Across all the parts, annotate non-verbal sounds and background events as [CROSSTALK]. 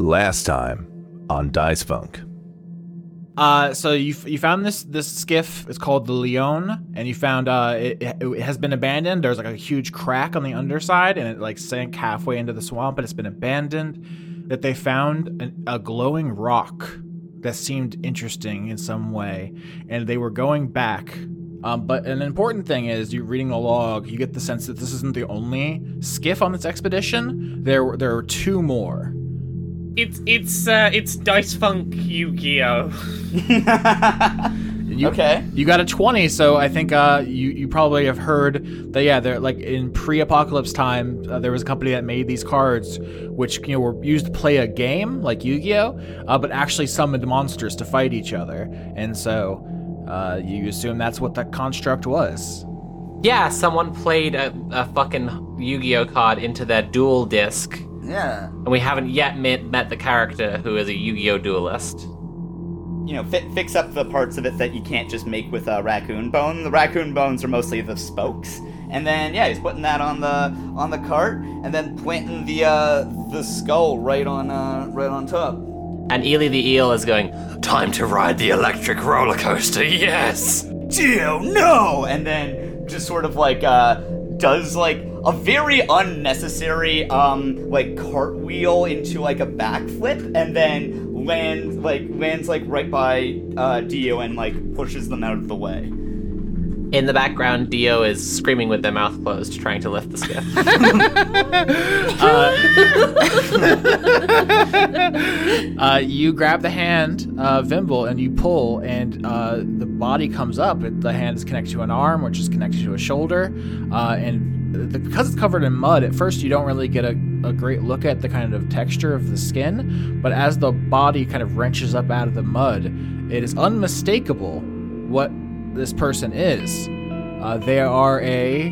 Last time on Dice Funk. Uh, so you you found this this skiff. It's called the Leon, and you found uh, it, it has been abandoned. There's like a huge crack on the underside, and it like sank halfway into the swamp, and it's been abandoned. That they found an, a glowing rock that seemed interesting in some way, and they were going back. Um, but an important thing is, you're reading the log, you get the sense that this isn't the only skiff on this expedition. There there are two more. It's it's uh, it's Dice Funk Yu-Gi-Oh. [LAUGHS] You, Okay. You got a 20, so I think uh, you, you probably have heard that, yeah, they're like in pre apocalypse time, uh, there was a company that made these cards, which, you know, were used to play a game like Yu Gi Oh!, uh, but actually summoned monsters to fight each other. And so uh, you assume that's what that construct was. Yeah, someone played a, a fucking Yu-Gi-Oh card into their duel disc, Yeah. and we haven't yet met, met the character who is a Yu-Gi-Oh duelist. You know, fi- fix up the parts of it that you can't just make with a raccoon bone. The raccoon bones are mostly the spokes. And then yeah, he's putting that on the on the cart and then planting the uh the skull right on uh right on top. And Ely the eel is going, "Time to ride the electric roller coaster." Yes. Geo, no! And then just sort of like uh does like a very unnecessary um like cartwheel into like a backflip and then lands like lands like right by uh Dio and like pushes them out of the way. In the background, Dio is screaming with their mouth closed, trying to lift the skiff. [LAUGHS] [LAUGHS] [LAUGHS] Uh, you grab the hand, uh, Vimble, and you pull, and uh, the body comes up. The hand is connected to an arm, which is connected to a shoulder, uh, and the, because it's covered in mud, at first you don't really get a, a great look at the kind of texture of the skin. But as the body kind of wrenches up out of the mud, it is unmistakable what this person is. Uh, they are a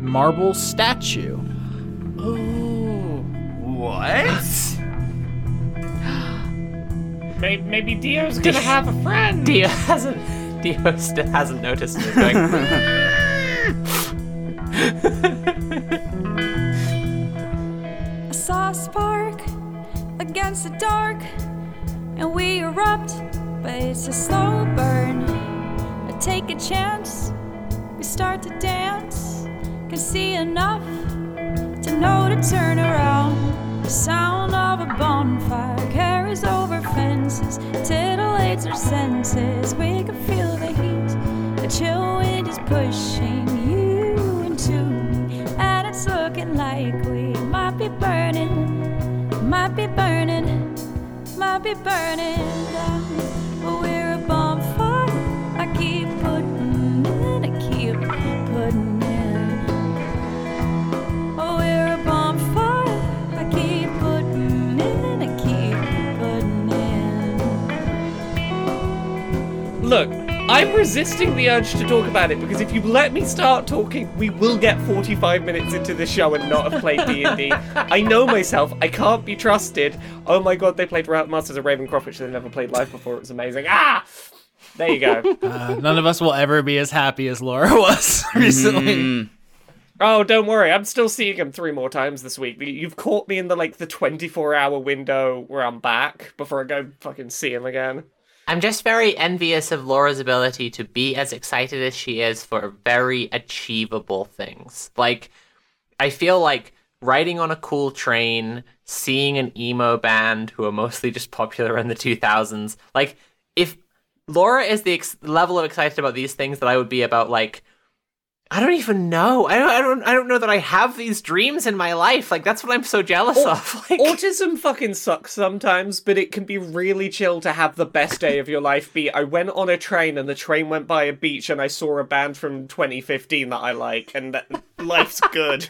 marble statue. Oh, What? [GASPS] Maybe, maybe Dio's gonna have a friend. Dio hasn't. Dio still hasn't noticed it. Going, I saw a spark against the dark, and we erupt, but it's a slow burn. Take a chance, we start to dance, can see enough to know to turn around. The sound of a bonfire carries over fences, titillates our senses. We can feel the heat, the chill wind is pushing you into me, and it's looking like we might be burning, might be burning, might be burning down. Resisting the urge to talk about it because if you let me start talking, we will get 45 minutes into the show and not have played D&D. I know myself. I can't be trusted. Oh my god, they played Ra- Masters of Ravencroft, which they've never played live before. It was amazing. Ah! There you go. [LAUGHS] Uh, none of us will ever be as happy as Laura [LAUGHS] was recently. oh, don't worry. I'm still seeing him three more times this week. You've caught me in the like the 24 hour window where I'm back before I go fucking see him again. I'm just very envious of Laura's ability to be as excited as she is for very achievable things. Like, I feel like riding on a cool train, seeing an emo band who are mostly just popular in the 2000s. Like, if Laura is the ex- level of excited about these things that I would be about, like, I don't even know. I don't, I don't. I don't know that I have these dreams in my life. Like that's what I'm so jealous of. [LAUGHS] Like, Autism fucking sucks sometimes, but it can be really chill to have the best day of your life be I went on a train and the train went by a beach and I saw a band from 2015 that I like and that [LAUGHS] life's good.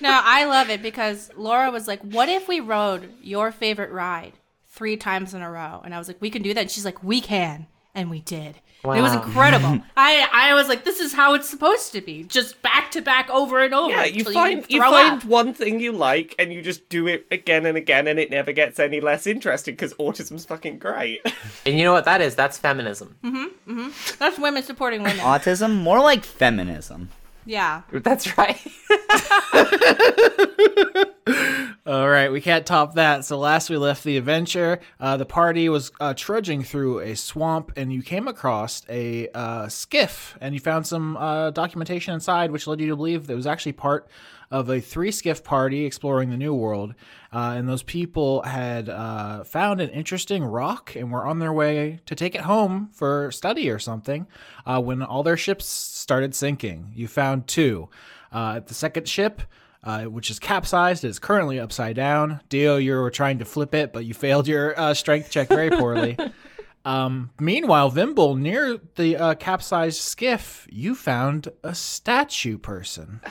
No, I love it because Laura was like, "What if we rode your favorite ride three times in a row?" And I was like, "We can do that." And she's like, "We can," and we did. And It was incredible. [LAUGHS] I I was like, "This is how it's supposed to be, just back to back, over and over." Yeah, you find you, throw find up. one thing you like and you just do it again and again and it never gets any less interesting because autism's fucking great. [LAUGHS] and you know what that is? That's feminism. Mm-hmm. That's women supporting women. Autism? More like feminism. Yeah. [LAUGHS] That's right. [LAUGHS] All right, we can't top that. So last we left the adventure, uh, the party was uh, trudging through a swamp, and you came across a uh, skiff, and you found some uh, documentation inside, which led you to believe that it was actually part of a three skiff party exploring the New World. Uh, and those people had uh, found an interesting rock and were on their way to take it home for study or something uh, when all their ships started sinking. You found two. Uh, the second ship, uh, which is capsized, is currently upside down. Dio, you were trying to flip it, but you failed your uh, strength check very poorly. [LAUGHS] um, meanwhile, Vimble, near the uh, capsized skiff, you found a statue person. [SIGHS]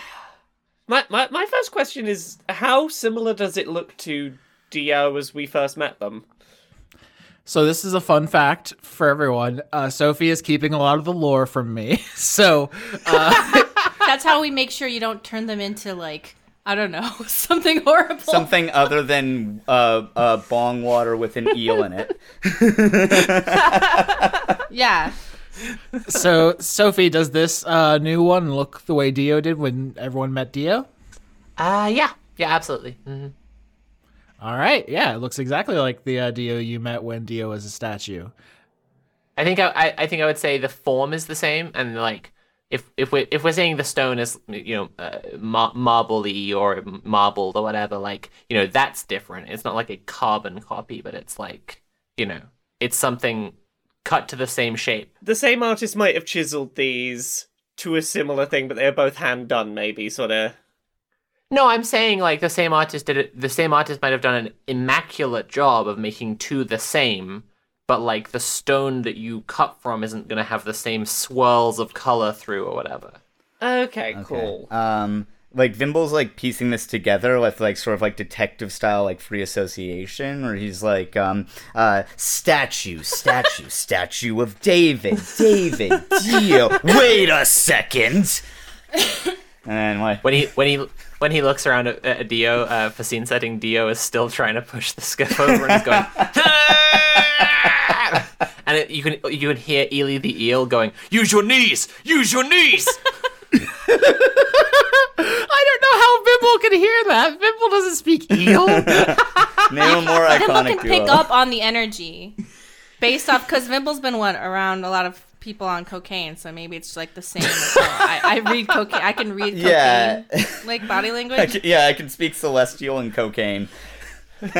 My, my my first question is how similar does it look to Dio as we first met them? So this is a fun fact for everyone. Uh, Sophie is keeping a lot of the lore from me. [LAUGHS] So [LAUGHS] That's how we make sure you don't turn them into like I don't know [LAUGHS] something horrible. Something other than uh, uh, bong water with an eel in it. Yeah. So Sophie, does this uh, new one look the way Dio did when everyone met Dio? Uh, yeah. Yeah, absolutely. hmm All right, yeah, it looks exactly like the uh, Dio you met when Dio was a statue. I think I, I, I think I would say the form is the same, and like if if we if we're saying the stone is you know uh, mar- marble-y or marbled or whatever, like you know that's different. It's not like a carbon copy, but it's like you know it's something cut to the same shape. The same artist might have chiseled these to a similar thing, but they're both hand done, maybe sort of. No, I'm saying like the same artist did it. The same artist might have done an immaculate job of making two the same, but like the stone that you cut from isn't gonna have the same swirls of color through or whatever. Okay, cool. Um, like Vimble's like piecing this together with like sort of like detective style like free association, where he's like, um, uh, statue, statue, [LAUGHS] statue of David, David, Dio. Wait a second. And like, When he when he when he looks around at, at Dio uh, for scene setting, Dio is still trying to push the skiff over and he's going. and it, you can you can hear Ely the eel going, "Use your knees, use your knees." [LAUGHS] I don't know how Bimble can hear that. Bimble doesn't speak eel. [LAUGHS] name a more Vimble iconic can pick duo. up on the energy based off because Vimble's been one around a lot of people on cocaine, so maybe it's like the same. as well. I, I read cocaine. I can read [LAUGHS] cocaine, Yeah. like body I language. can- yeah, I can speak celestial and cocaine. [LAUGHS]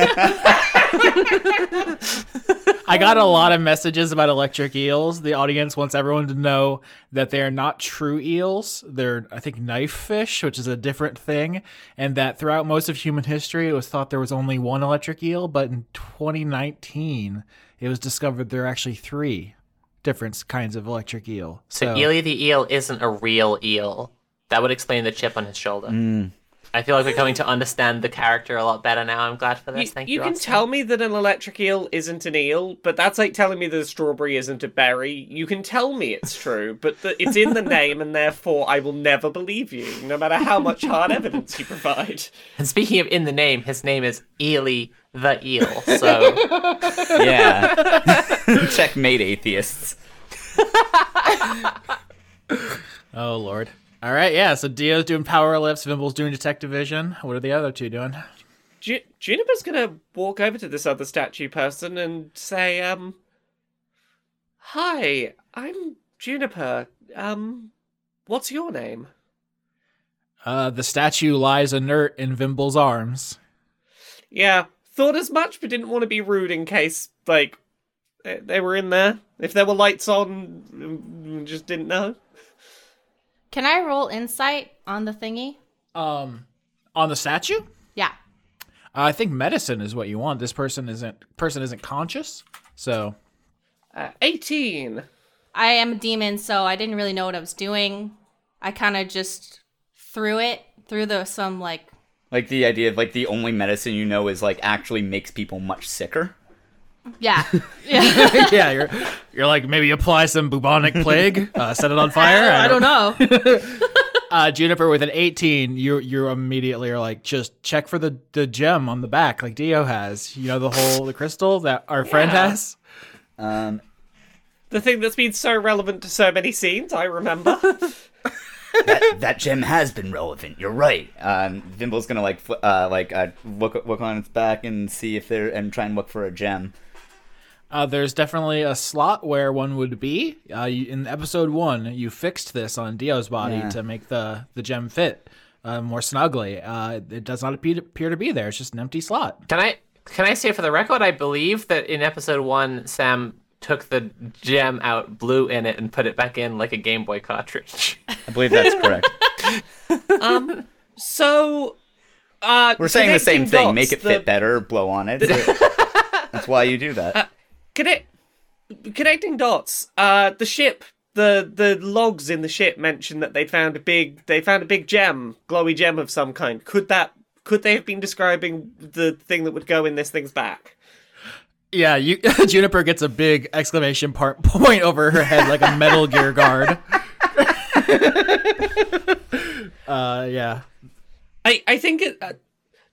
I got a lot of messages about electric eels. The audience wants everyone to know that they are not true eels. They're, I think, knife fish, which is a different thing. And that throughout most of human history, it was thought there was only one electric eel. But in 2019, it was discovered there are actually three different kinds of electric eel. So Ely the eel isn't a real eel. That would explain the chip on his shoulder. Mm. I feel like we're coming to understand the character a lot better now. I'm glad for this. You, Thank you. you can Austin. tell me that an electric eel isn't an eel, but that's like telling me that a strawberry isn't a berry. You can tell me it's true, but that it's in the name, and therefore I will never believe you, no matter how much hard evidence you provide. And speaking of in the name, his name is Ely the eel. So [LAUGHS] Yeah. [LAUGHS] Checkmate atheists. Oh, Lord. All right, yeah. So Dio's doing power lifts, Vimble's doing detective vision. What are the other two doing? Ju- Juniper's gonna walk over to this other statue person and say, um, Hi, I'm Juniper. Um, what's your name? Uh, the statue lies inert in Vimble's arms. Yeah, thought as much, but didn't want to be rude in case, like, they, they were in there. If there were lights on, mm, just didn't know. Can I roll insight on the thingy? Um, on the statue? Yeah. I think medicine is what you want. This person isn't person isn't conscious, so Uh, 18. I am a demon, so I didn't really know what I was doing. I kind of just threw it through the some like Like the idea of like the only medicine you know is like actually makes people much sicker. Yeah [LAUGHS] yeah. [LAUGHS] yeah, you're you're like maybe apply some bubonic plague, uh, set it on fire. I don't know. [LAUGHS] Uh, Juniper with an 18, you you immediately are like just check for the the gem on the back like Dio has. You know the whole the crystal that our friend Yeah. has. Um, The thing that's been so relevant to so many scenes, I remember. that, that gem has been relevant. You're right. Um, Vimble's gonna like fl- uh, like uh, look look on its back and see if there and try and look for a gem. Uh, there's definitely a slot where one would be. Uh, you, in episode one, you fixed this on Dio's body Yeah. to make the, the gem fit uh, more snugly. Uh, it does not appear, appear to be there. It's just an empty slot. Can I can I say for the record, I believe that in episode one, Sam took the gem out, blew in it, and put it back in like a Game Boy cartridge. [LAUGHS] I believe that's correct. [LAUGHS] So, uh, We're saying the same connecting thing. Make dots, it fit the- better. Blow on it. [LAUGHS] that's why you do that. Connect, connecting dots. Uh, the ship, the the logs in the ship mentioned that they found a big, they found a big gem, glowy gem of some kind. Could that, could they have been describing the thing that would go in this thing's back? Yeah, you, [LAUGHS] Juniper gets a big exclamation part [LAUGHS] point over her head like a Metal Gear guard. [LAUGHS] uh, yeah. I I think it. Uh,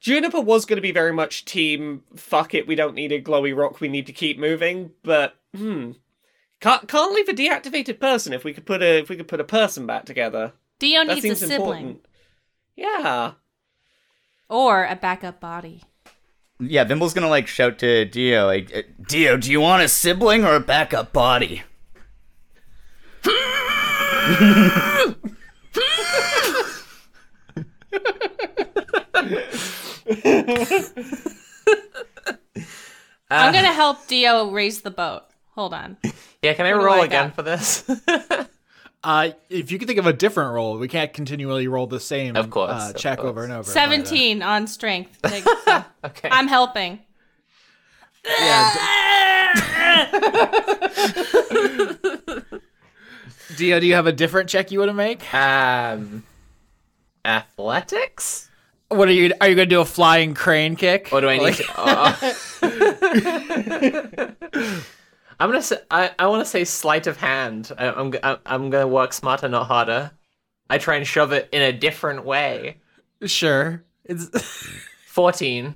Juniper was going to be very much team. Fuck it, we don't need a glowy rock. We need to keep moving. But hmm, can't can't leave a deactivated person if we could put a if we could put a person back together. Dio That needs a sibling important. Yeah. or a backup body. Yeah, Vimble's gonna like shout to Dio, like, uh, Dio, do you want a sibling or a backup body? [LAUGHS] [LAUGHS] I'm gonna help Dio raise the boat. Hold on. yeah, can I What roll I again got? for this? [LAUGHS] Uh, if you can think of a different roll, we can't continually roll the same Of course, uh, of check course. over and over. but, uh, Seventeen on strength. [LAUGHS] Like, so okay. I'm helping. [LAUGHS] Dio, do you have a different check you want to make? um, athletics. What are you? Are you going to do a flying crane kick? What do I need? Like- to, oh. [LAUGHS] I'm gonna say I, I want to say sleight of hand. I, I'm g- I, I'm gonna work smarter, not harder. I try and shove it in a different way. Sure. It's [LAUGHS] Fourteen.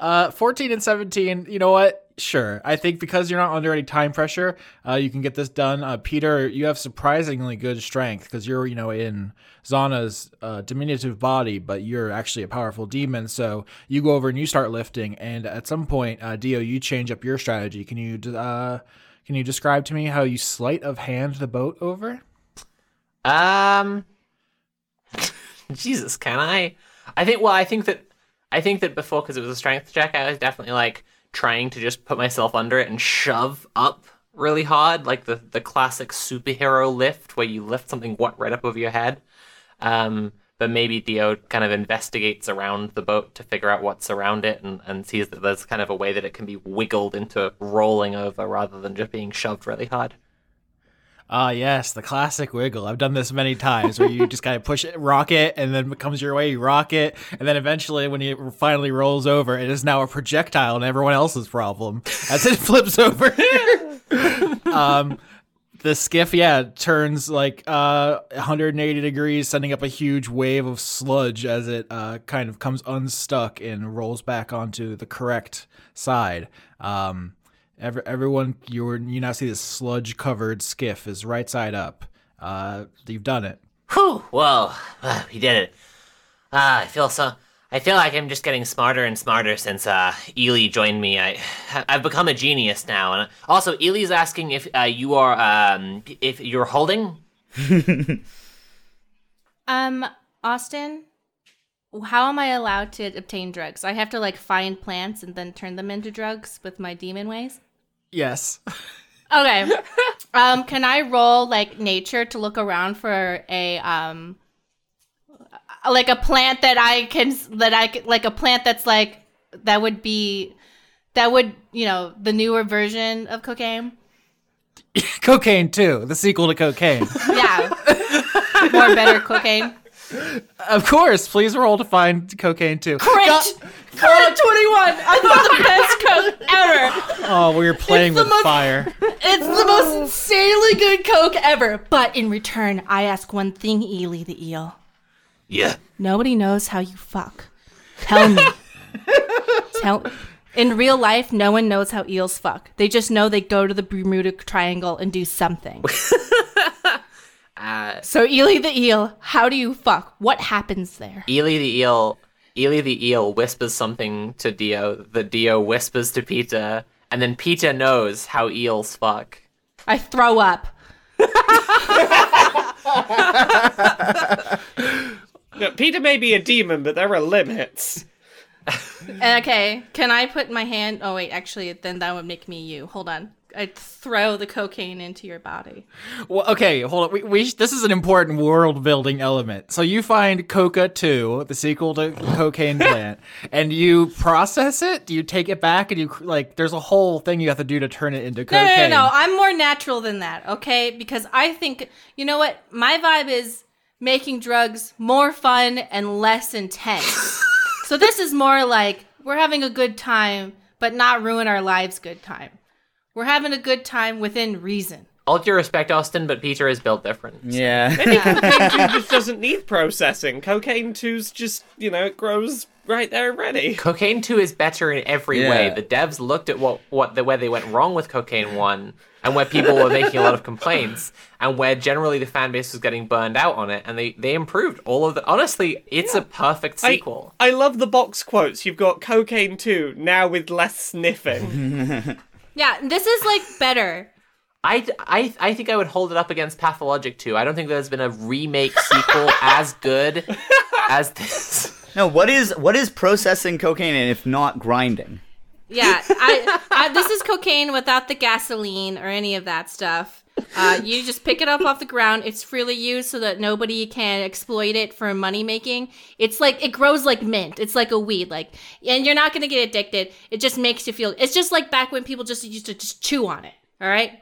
uh 14 and 17. You know what? Sure. I think because you're not under any time pressure, uh, you can get this done. Uh, Peter, you have surprisingly good strength because you're, you know, in Zana's uh, diminutive body, but you're actually a powerful demon. So you go over and you start lifting, and at some point, uh, Dio, you change up your strategy. Can you, uh, can you describe to me how you sleight of hand the boat over? Um. [LAUGHS] Jesus, can I? I think. Well, I think that. I think that before, because it was a strength check, I was definitely like trying to just put myself under it and shove up really hard, like the the classic superhero lift, where you lift something what right up over your head. Um. But maybe Dio kind of investigates around the boat to figure out what's around it and, and sees that there's kind of a way that it can be wiggled into rolling over rather than just being shoved really hard. Ah, yes, the classic wiggle. I've done this many times where you just kind of push it, rock it, and then it comes your way, you rock it, and then eventually, when it finally rolls over, it is now a projectile and everyone else's problem as it [LAUGHS] flips over. [LAUGHS] um, the skiff, yeah, turns like uh 180 degrees, sending up a huge wave of sludge as it uh kind of comes unstuck and rolls back onto the correct side. Um, every, everyone, you you now see this sludge covered skiff is right side up. Uh, you've done it. Whew! Whoa! Ah, we did it. Ah, I feel so. I feel like I'm just getting smarter and smarter since uh, Ely joined me. I, I've become a genius now. And also, Ely's asking if uh, you are, um, if you're holding. [LAUGHS] Um, Austin, how am I allowed to obtain drugs? I have to like find plants and then turn them into drugs with my demon ways. Yes. Okay. um, can I roll like nature to look around for a um, like a plant that I can that I like a plant that's like that would be that would you know the newer version of cocaine. [LAUGHS] cocaine too. The sequel to cocaine. Yeah, more better cocaine. Of course. Please roll to find cocaine too. Crit, crit twenty one. I thought the best coke ever. Oh, we were playing It's with most- fire. It's the most insanely good coke ever. But in return, I ask one thing, Ely the eel. Yeah. Nobody knows how you fuck. Tell me. [LAUGHS] Tell. In real life, no one knows how eels fuck. They just know they go to the Bermuda Triangle and do something. [LAUGHS] Uh, So Ely the eel, how do you fuck? What happens there? Ely the eel, Ely the eel whispers something to Dio. The Dio whispers to Peter, and then Peter knows how eels fuck. I throw up. Look, Peter may be a demon, but there are limits. [LAUGHS] Okay, can I put my hand? Oh wait, actually, then that would make me you. Hold on. I throw the cocaine into your body. Well, okay, hold on. We, we this is an important world building element. So you find Coca 2, the sequel to Cocaine [LAUGHS] Plant, and you process it. Do you take it back and you like? There's a whole thing you have to do to turn it into No, cocaine. no, no, no. I'm more natural than that, okay? Because I think, you know what? My vibe is making drugs more fun and less intense. [LAUGHS] so this is more like we're having a good time, but not ruin our lives good time. We're having a good time within reason. All due respect, Austin, but Peter is built different. Yeah. Maybe [LAUGHS] cocaine 2 just doesn't need processing. Cocaine 2's just, you know, it grows right there ready. Cocaine 2 is better in every Yeah. way. The devs looked at what, what the where they went wrong with Cocaine 1 and where people were making a lot of complaints and where generally the fan base was getting burned out on it and they, they improved all of the honestly, it's a perfect I- sequel. I, love the box quotes. You've got Cocaine 2, now with less sniffing. [LAUGHS] Yeah, this is like better. I, I, I think I would hold it up against Pathologic 2. I don't think there's been a remake sequel [LAUGHS] as good as this. No, what is what is processing cocaine and if not grinding? Yeah, I, I this is cocaine without the gasoline or any of that stuff. Uh, you just pick it up off the ground. It's freely used so that nobody can exploit it for money making. It's like it grows like mint. It's like a weed. Like, and you're not gonna get addicted. It just makes you feel. It's just like back when people just used to just chew on it. All right,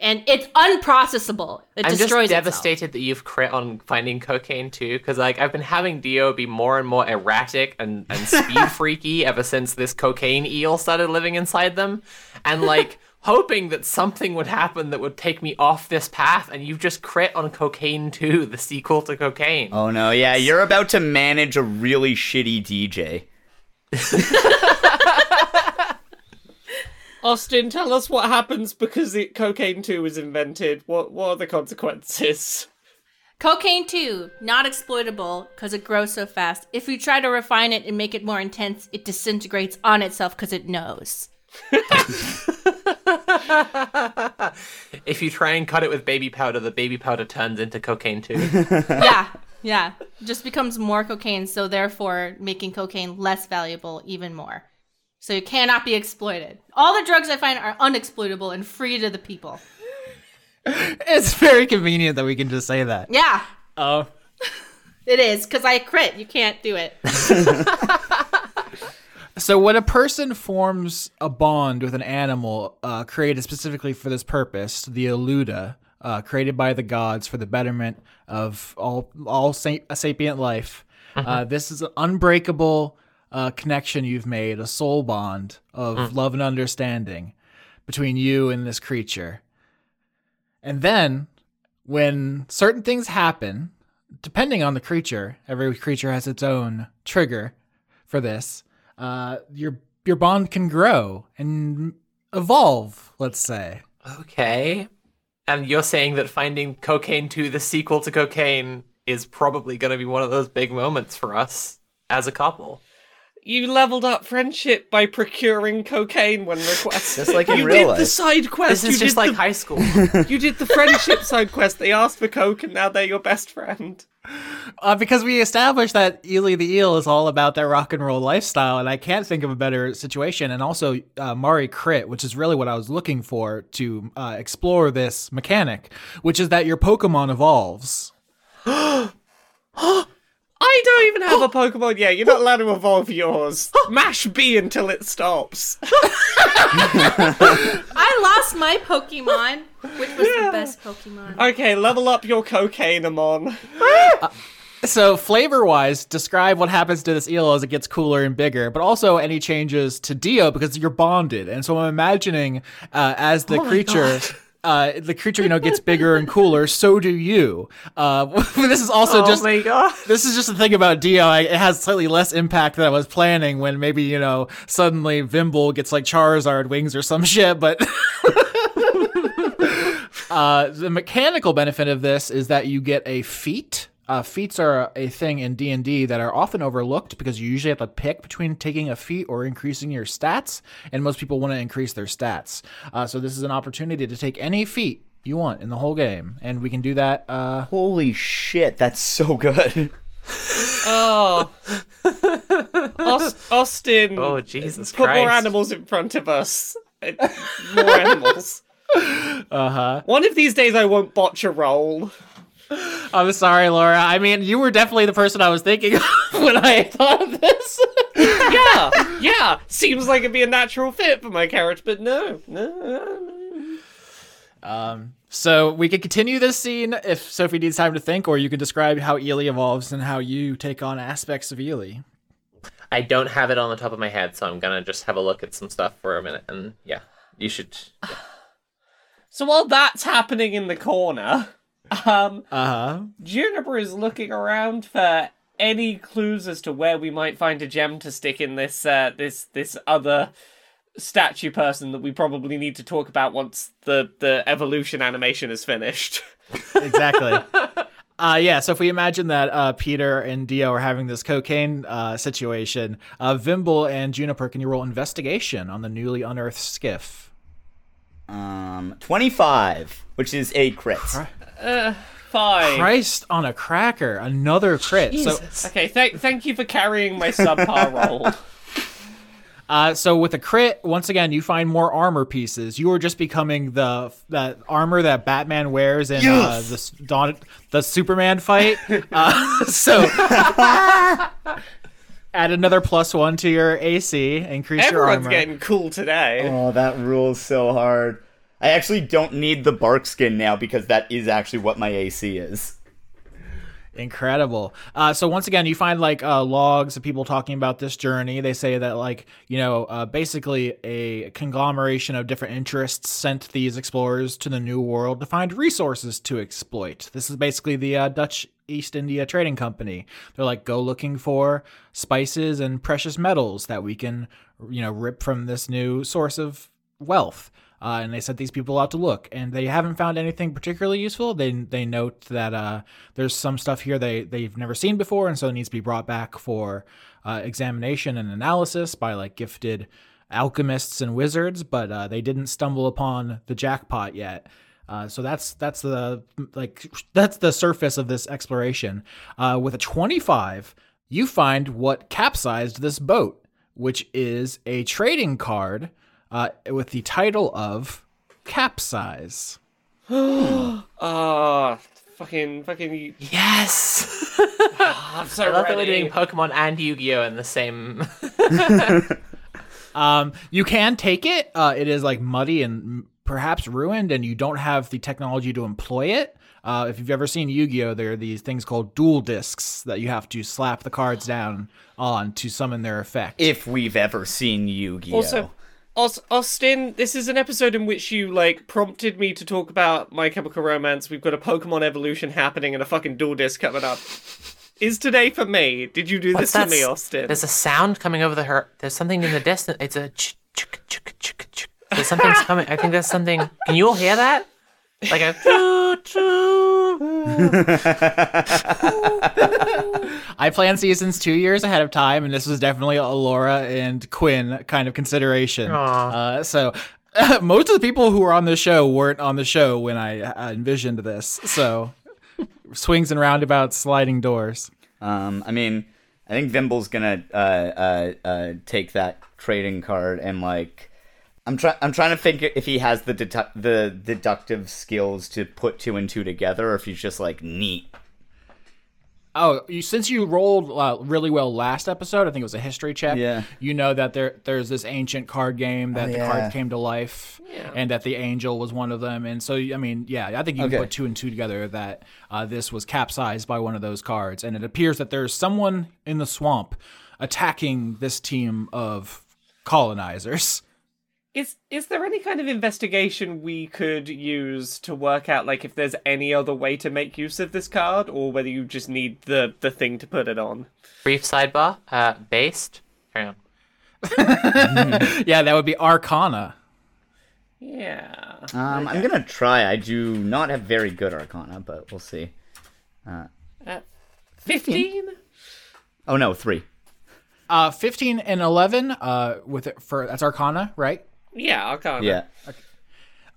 and it's unprocessable. It I'm just destroys itself. devastated that you've crit on finding cocaine too, because like I've been having Dio be more and more erratic and, and speed [LAUGHS] freaky ever since this cocaine eel started living inside them, and like hoping that something would happen that would take me off this path, and you've just crit on Cocaine 2, the sequel to Cocaine. Oh no, yeah, you're about to manage a really shitty DJ. [LAUGHS] Austin, tell us what happens because it, Cocaine 2 was invented. What, what are the consequences? Cocaine 2, not exploitable because it grows so fast. If you try to refine it and make it more intense, it disintegrates on itself because it knows. [LAUGHS] [LAUGHS] If you try and cut it with baby powder, the baby powder turns into Cocaine too. [LAUGHS] yeah, yeah. Just becomes more cocaine, so therefore making cocaine less valuable even more. So you cannot be exploited. All the drugs I find are unexploitable and free to the people. [LAUGHS] It's very convenient that we can just say that. Yeah, Oh. it is because I crit. You can't do it. So when a person forms a bond with an animal uh, created specifically for this purpose, the Eluda, uh, created by the gods for the betterment of all all sa- sapient life, uh, this is an unbreakable uh, connection you've made, a soul bond of love and understanding between you and this creature. And then, when certain things happen, depending on the creature, every creature has its own trigger for this. Uh, your your bond can grow and evolve. Let's say. Okay. And you're saying that finding Cocaine 2, the sequel to Cocaine, is probably going to be one of those big moments for us as a couple. You leveled up friendship by procuring cocaine when requested. Just like in you real did the side quest. This is you just did like the, high school. You did the friendship side quest. They asked for coke, and now they're your best friend. Uh, because we established that Ely the Eel is all about that rock and roll lifestyle, and I can't think of a better situation. And also, uh, Mari Crit, which is really what I was looking for to uh, explore this mechanic, which is that your Pokemon evolves. I don't even have a [GASPS] Pokemon yet. You're not allowed to evolve yours. [GASPS] [GASPS] Mash B until it stops. [LAUGHS] I lost my Pokemon, which was the best Pokemon. Okay, level up your cocaine, Amon. So, flavor wise, describe what happens to this eel as it gets cooler and bigger, but also any changes to Dio because you're bonded. And so, I'm imagining uh, as the creature. Uh, the creature, you know, gets bigger and cooler. So do you. Uh, [LAUGHS] this is also oh just my god. this is just the thing about Dio. I, it has slightly less impact than I was planning. When maybe you know suddenly Vimble gets like Charizard wings or some shit. But [LAUGHS] Uh, the mechanical benefit of this is that you get a feat. Uh, feats are a thing in D and D that are often overlooked because you usually have to pick between taking a feat or increasing your stats, and most people want to increase their stats. Uh, so this is an opportunity to take any feat you want in the whole game, and we can do that. Uh, Holy shit, that's so good. Oh, [LAUGHS] Aus- Austin. Oh, Jesus Put more animals in front of us. [LAUGHS] More animals. uh huh. One of these days, I won't botch a roll. I'm sorry, Laura. I mean, you were definitely the person I was thinking [LAUGHS] of when I thought of this. [LAUGHS] Yeah, yeah. Seems like it'd be a natural fit for my character, but no, no. no. Um, so we could continue this scene if Sophie needs time to think, or you could describe how Ely evolves and how you take on aspects of Ely. I don't have it on the top of my head, so I'm gonna just have a look at some stuff for a minute. And yeah, you should. [SIGHS] So while that's happening in the corner, um, Uh huh. Juniper is looking around for any clues as to where we might find a gem to stick in this uh, this this other statue person that we probably need to talk about once the the evolution animation is finished. [LAUGHS] Exactly. Uh, yeah, so if we imagine that uh, Peter and Dio are having this cocaine uh, situation, uh, Vimble and Juniper, can you roll investigation on the newly unearthed skiff? Um, 25, which is a crit. Fine. Christ on a cracker, another crit. So, Okay, thank thank you for carrying my subpar [LAUGHS] roll. uh, so with a crit, once again, you find more armor pieces. You are just becoming the that armor that Batman wears in uh, the s- Dawn, the Superman fight. [LAUGHS] Uh, [LAUGHS] so add another plus one to your AC, increase your armor. Everyone's armor. getting cool today. Oh, that rules so hard. I actually don't need the bark skin now because that is actually what my AC is. Incredible. Uh, so once again, you find like uh, logs of people talking about this journey. They say that like you know, uh, basically a conglomeration of different interests sent these explorers to the New World to find resources to exploit. This is basically the uh, Dutch East India Trading Company. They're like go looking for spices and precious metals that we can you know rip from this new source of wealth. Uh, and they sent these people out to look, and they haven't found anything particularly useful. They they note that uh, there's some stuff here they they've never seen before, and so it needs to be brought back for uh, examination and analysis by like gifted alchemists and wizards. But uh, they didn't stumble upon the jackpot yet. Uh, so that's that's the like that's the surface of this exploration. Uh, with a 25, you find what capsized this boat, which is a trading card uh, with the title of Capsize. [GASPS] Ah, fucking, fucking. Yes. I'm [LAUGHS] so I love that we're ready. doing Pokemon and Yu-Gi-Oh in the same. [LAUGHS] Um, you can take it. Uh, it is like muddy and perhaps ruined, and you don't have the technology to employ it. Uh, if you've ever seen Yu-Gi-Oh, there are these things called duel discs that you have to slap the cards down on to summon their effect. If we've ever seen Yu-Gi-Oh. Also, Aus- Austin, this is an episode in which you like prompted me to talk about My Chemical Romance. We've got a Pokemon evolution happening and a fucking duel disc coming up. Is today for me? Did you do this What's to me, s- Austin? There's a sound coming over the her. There's something in the distance. It's a. Ch- ch- ch- ch- ch- there's something's coming. I think there's something. Can you all hear that? Like a. choo, [LAUGHS] choo. I planned seasons two years ahead of time, and this was definitely a Laura and Quinn kind of consideration. Uh, so [LAUGHS] most of the people who were on the show weren't on the show when I uh, envisioned this. So swings and roundabouts, sliding doors. Um, I mean, I think Vimble's gonna uh, uh, uh, take that trading card and like, I'm trying. I'm trying to think if he has the dedu- the deductive skills to put two and two together, or if he's just like neat. Oh, you, since you rolled uh, really well last episode, I think it was a history check. Yeah. You know that there there's this ancient card game that Oh, the yeah. card came to life, and that the angel was one of them. And so, I mean, yeah, I think you Okay. can put two and two together that uh, this was capsized by one of those cards, and it appears that there's someone in the swamp attacking this team of colonizers. Is is there any kind of investigation we could use to work out like if there's any other way to make use of this card, or whether you just need the the thing to put it on? Brief sidebar. Uh, based. Carry on. [LAUGHS] yeah, that would be Arcana. Yeah. Um, I'm gonna try. I do not have very good Arcana, but we'll see. Uh, 15? Oh no, three. Uh, 15 and 11 uh, with it for that's Arcana, right? Yeah, Arcana. Yeah.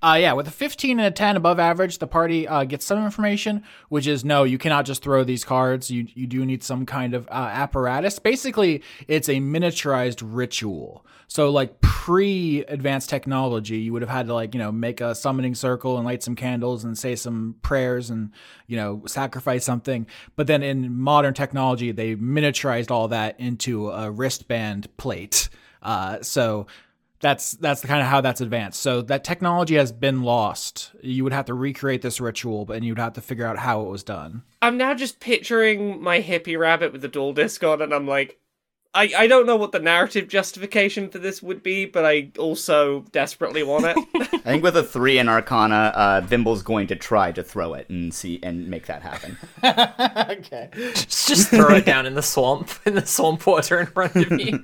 Uh, yeah, with a 15 and a 10 above average, the party uh, gets some information, which is no, you cannot just throw these cards. You you do need some kind of uh, apparatus. Basically, it's a miniaturized ritual. So, like pre advanced technology, you would have had to like you know make a summoning circle and light some candles and say some prayers and you know sacrifice something. But then in modern technology, they miniaturized all that into a wristband plate. Uh, so that's that's the kind of how that's advanced. So that technology has been lost. You would have to recreate this ritual, but you'd have to figure out how it was done. I'm now just picturing my hippie rabbit with the duel disc on, and I'm like, I, I don't know what the narrative justification for this would be, but I also desperately want it. [LAUGHS] [LAUGHS] I think with a three in Arcana, uh, Vimble's going to try to throw it and see and make that happen. [LAUGHS] okay. Just, just throw it down in the swamp, in the swamp water in front of me.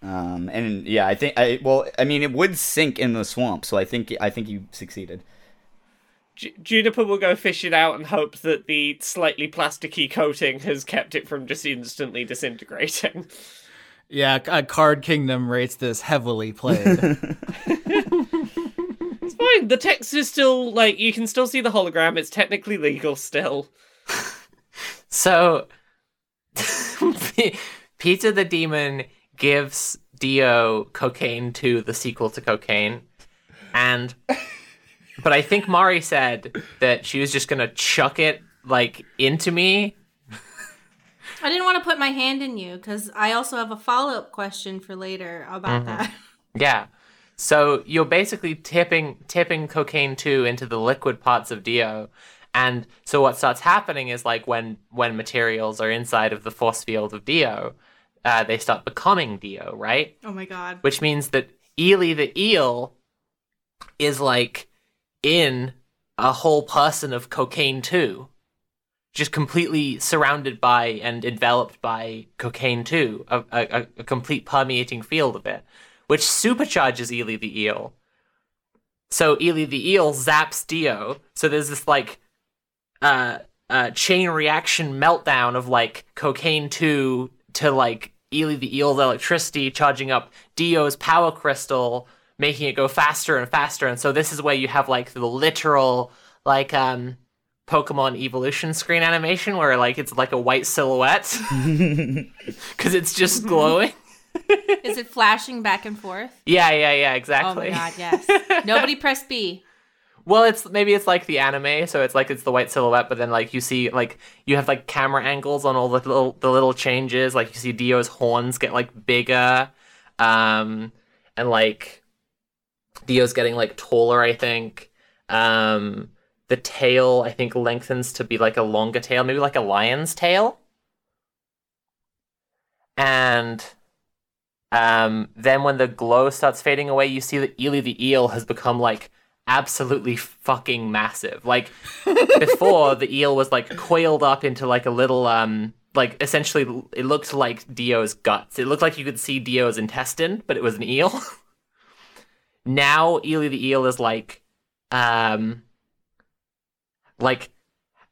Um, and yeah, I think I well, I mean, it would sink in the swamp, so I think I think you succeeded. Ju- Juniper will go fish it out and hope that the slightly plasticky coating has kept it from just instantly disintegrating. Yeah, uh, Card Kingdom rates this heavily played. [LAUGHS] It's fine. The text is still like you can still see the hologram. It's technically legal still. [LAUGHS] So, [LAUGHS] P- Peter the Demon gives Dio cocaine to the sequel to Cocaine, and but I think Mari said that she was just gonna chuck it like into me. I didn't want to put my hand in you because I also have a follow up question for later about mm-hmm. that. Yeah. So you're basically tipping tipping cocaine two into the liquid parts of Dio. And so what starts happening is like when when materials are inside of the force field of Dio, uh, they stop becoming Dio, right? Oh my god. Which means that Ely the eel is like in a whole person of cocaine too. Just completely surrounded by and enveloped by cocaine too, a, a, a complete permeating field of it which supercharges Ely the eel. So Ely the eel zaps Dio. So there's this like uh uh chain reaction meltdown of like cocaine 2 to like Ely the eel's electricity charging up Dio's power crystal, making it go faster and faster. And so this is where you have like the literal like um Pokemon evolution screen animation where like it's like a white silhouette [LAUGHS] because it's just glowing. Is it flashing back and forth? Yeah, yeah, yeah, exactly. Oh exactly. my god, yes. Nobody press B. Well, it's maybe it's like the anime, so it's like it's the white silhouette, but then like you see like you have like camera angles on all the little the little changes. Like you see Dio's horns get like bigger, um, and like Dio's getting like taller. I think um, the tail I think lengthens to be like a longer tail, maybe like a lion's tail, and um, then when the glow starts fading away, you see that Ely the eel has become like absolutely fucking massive. Like before, the eel was like coiled up into like a little um like essentially it looked like Dio's guts. It looked like you could see Dio's intestine, but it was an eel. [LAUGHS] now Ely the eel is like um like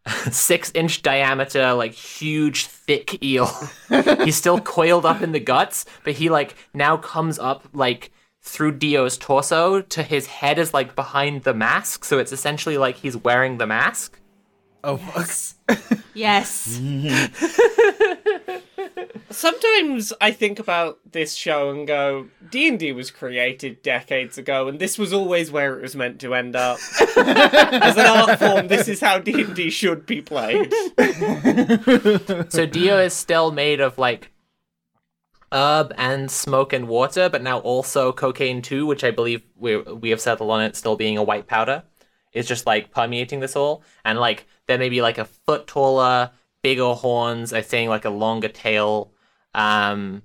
[LAUGHS] six inch diameter, like huge, thick eel. [LAUGHS] He's still coiled up in the guts, but he like now comes up like through Dio's torso to his head is like behind the mask, so it's essentially like he's wearing the mask. oh, fuck. [LAUGHS] Yes. [LAUGHS] Sometimes I think about this show and go, D and D was created decades ago, and this was always where it was meant to end up. [LAUGHS] As an art form, this is how D and D should be played. So Dio is still made of like herb and smoke and water, but now also cocaine too, which I believe we we have settled on it still being a white powder. Is just like permeating this all, and like there may be like a foot taller, bigger horns. I think like a longer tail. Um,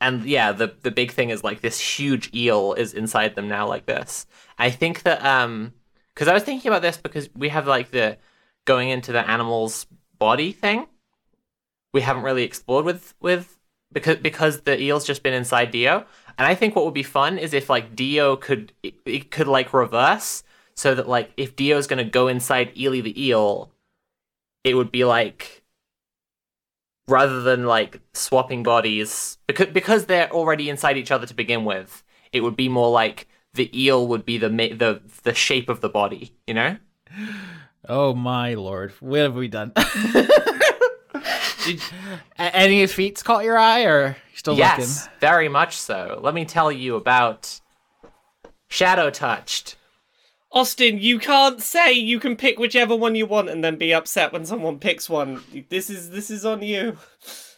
and yeah, the the big thing is like this huge eel is inside them now, like this. I think that um, because I was thinking about this because we have like the going into the animal's body thing. We haven't really explored with with because because the eel's just been inside Dio. And I think what would be fun is if like Dio could it, could like reverse so that like if Dio's gonna go inside Ely the eel, it would be like rather than like swapping bodies because because they're already inside each other to begin with, it would be more like the eel would be the the the shape of the body, you know? Oh my lord, what have we done? [LAUGHS] Did, a- any feats caught your eye, or you still yes, looking? very much so. Let me tell you about Shadow Touched. Austin, you can't say you can pick whichever one you want and then be upset when someone picks one. This is this is on you.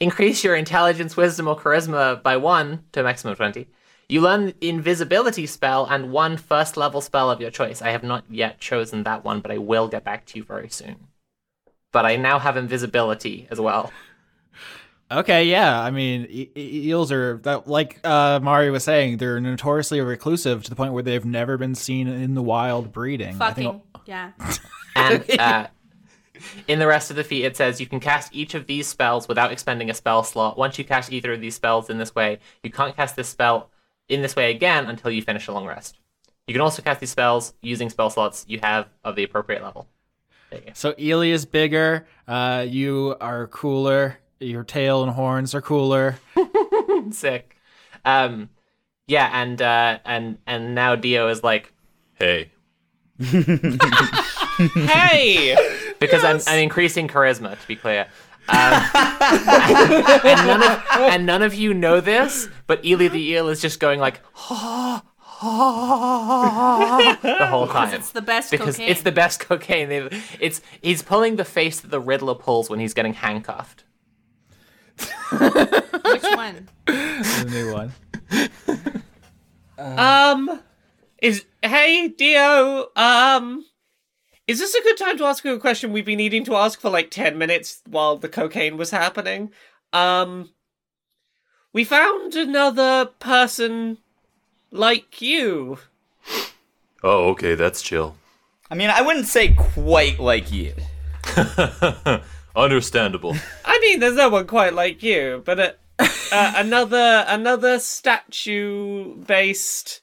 Increase your intelligence, wisdom, or charisma by one to a maximum of 20. You learn invisibility spell and one first level spell of your choice. I have not yet chosen that one, but I will get back to you very soon. But I now have invisibility as well. Okay, yeah. I mean, e- e- eels are that, like uh, Mario was saying, they're notoriously reclusive to the point where they've never been seen in the wild breeding. I think- Fucking yeah. And [LAUGHS] uh, in the rest of the feat, it says you can cast each of these spells without expending a spell slot. Once you cast either of these spells in this way, you can't cast this spell in this way again until you finish a long rest. You can also cast these spells using spell slots you have of the appropriate level. There you go. So Ely is bigger. Uh, you are cooler. Your tail and horns are cooler. [LAUGHS] Sick. Um, yeah, and uh, and and now Dio is like, Hey, Hey! [LAUGHS] because I'm, I'm increasing charisma to be clear. Um, [LAUGHS] and, none of, and none of you know this, but Ely the eel is just going like the whole time It's the best because cocaine. it's the best cocaine. They've, it's he's pulling the face that the Riddler pulls when he's getting handcuffed. Which one? the new one. [LAUGHS] Um is hey Dio, um is this a good time to ask you a question we've been needing to ask for like 10 minutes while the cocaine was happening? Um we found another person like you. oh, okay, that's chill. I mean, I wouldn't say quite like you. [LAUGHS] Understandable. I mean, there's no one quite like you, but uh, uh, another another statue-based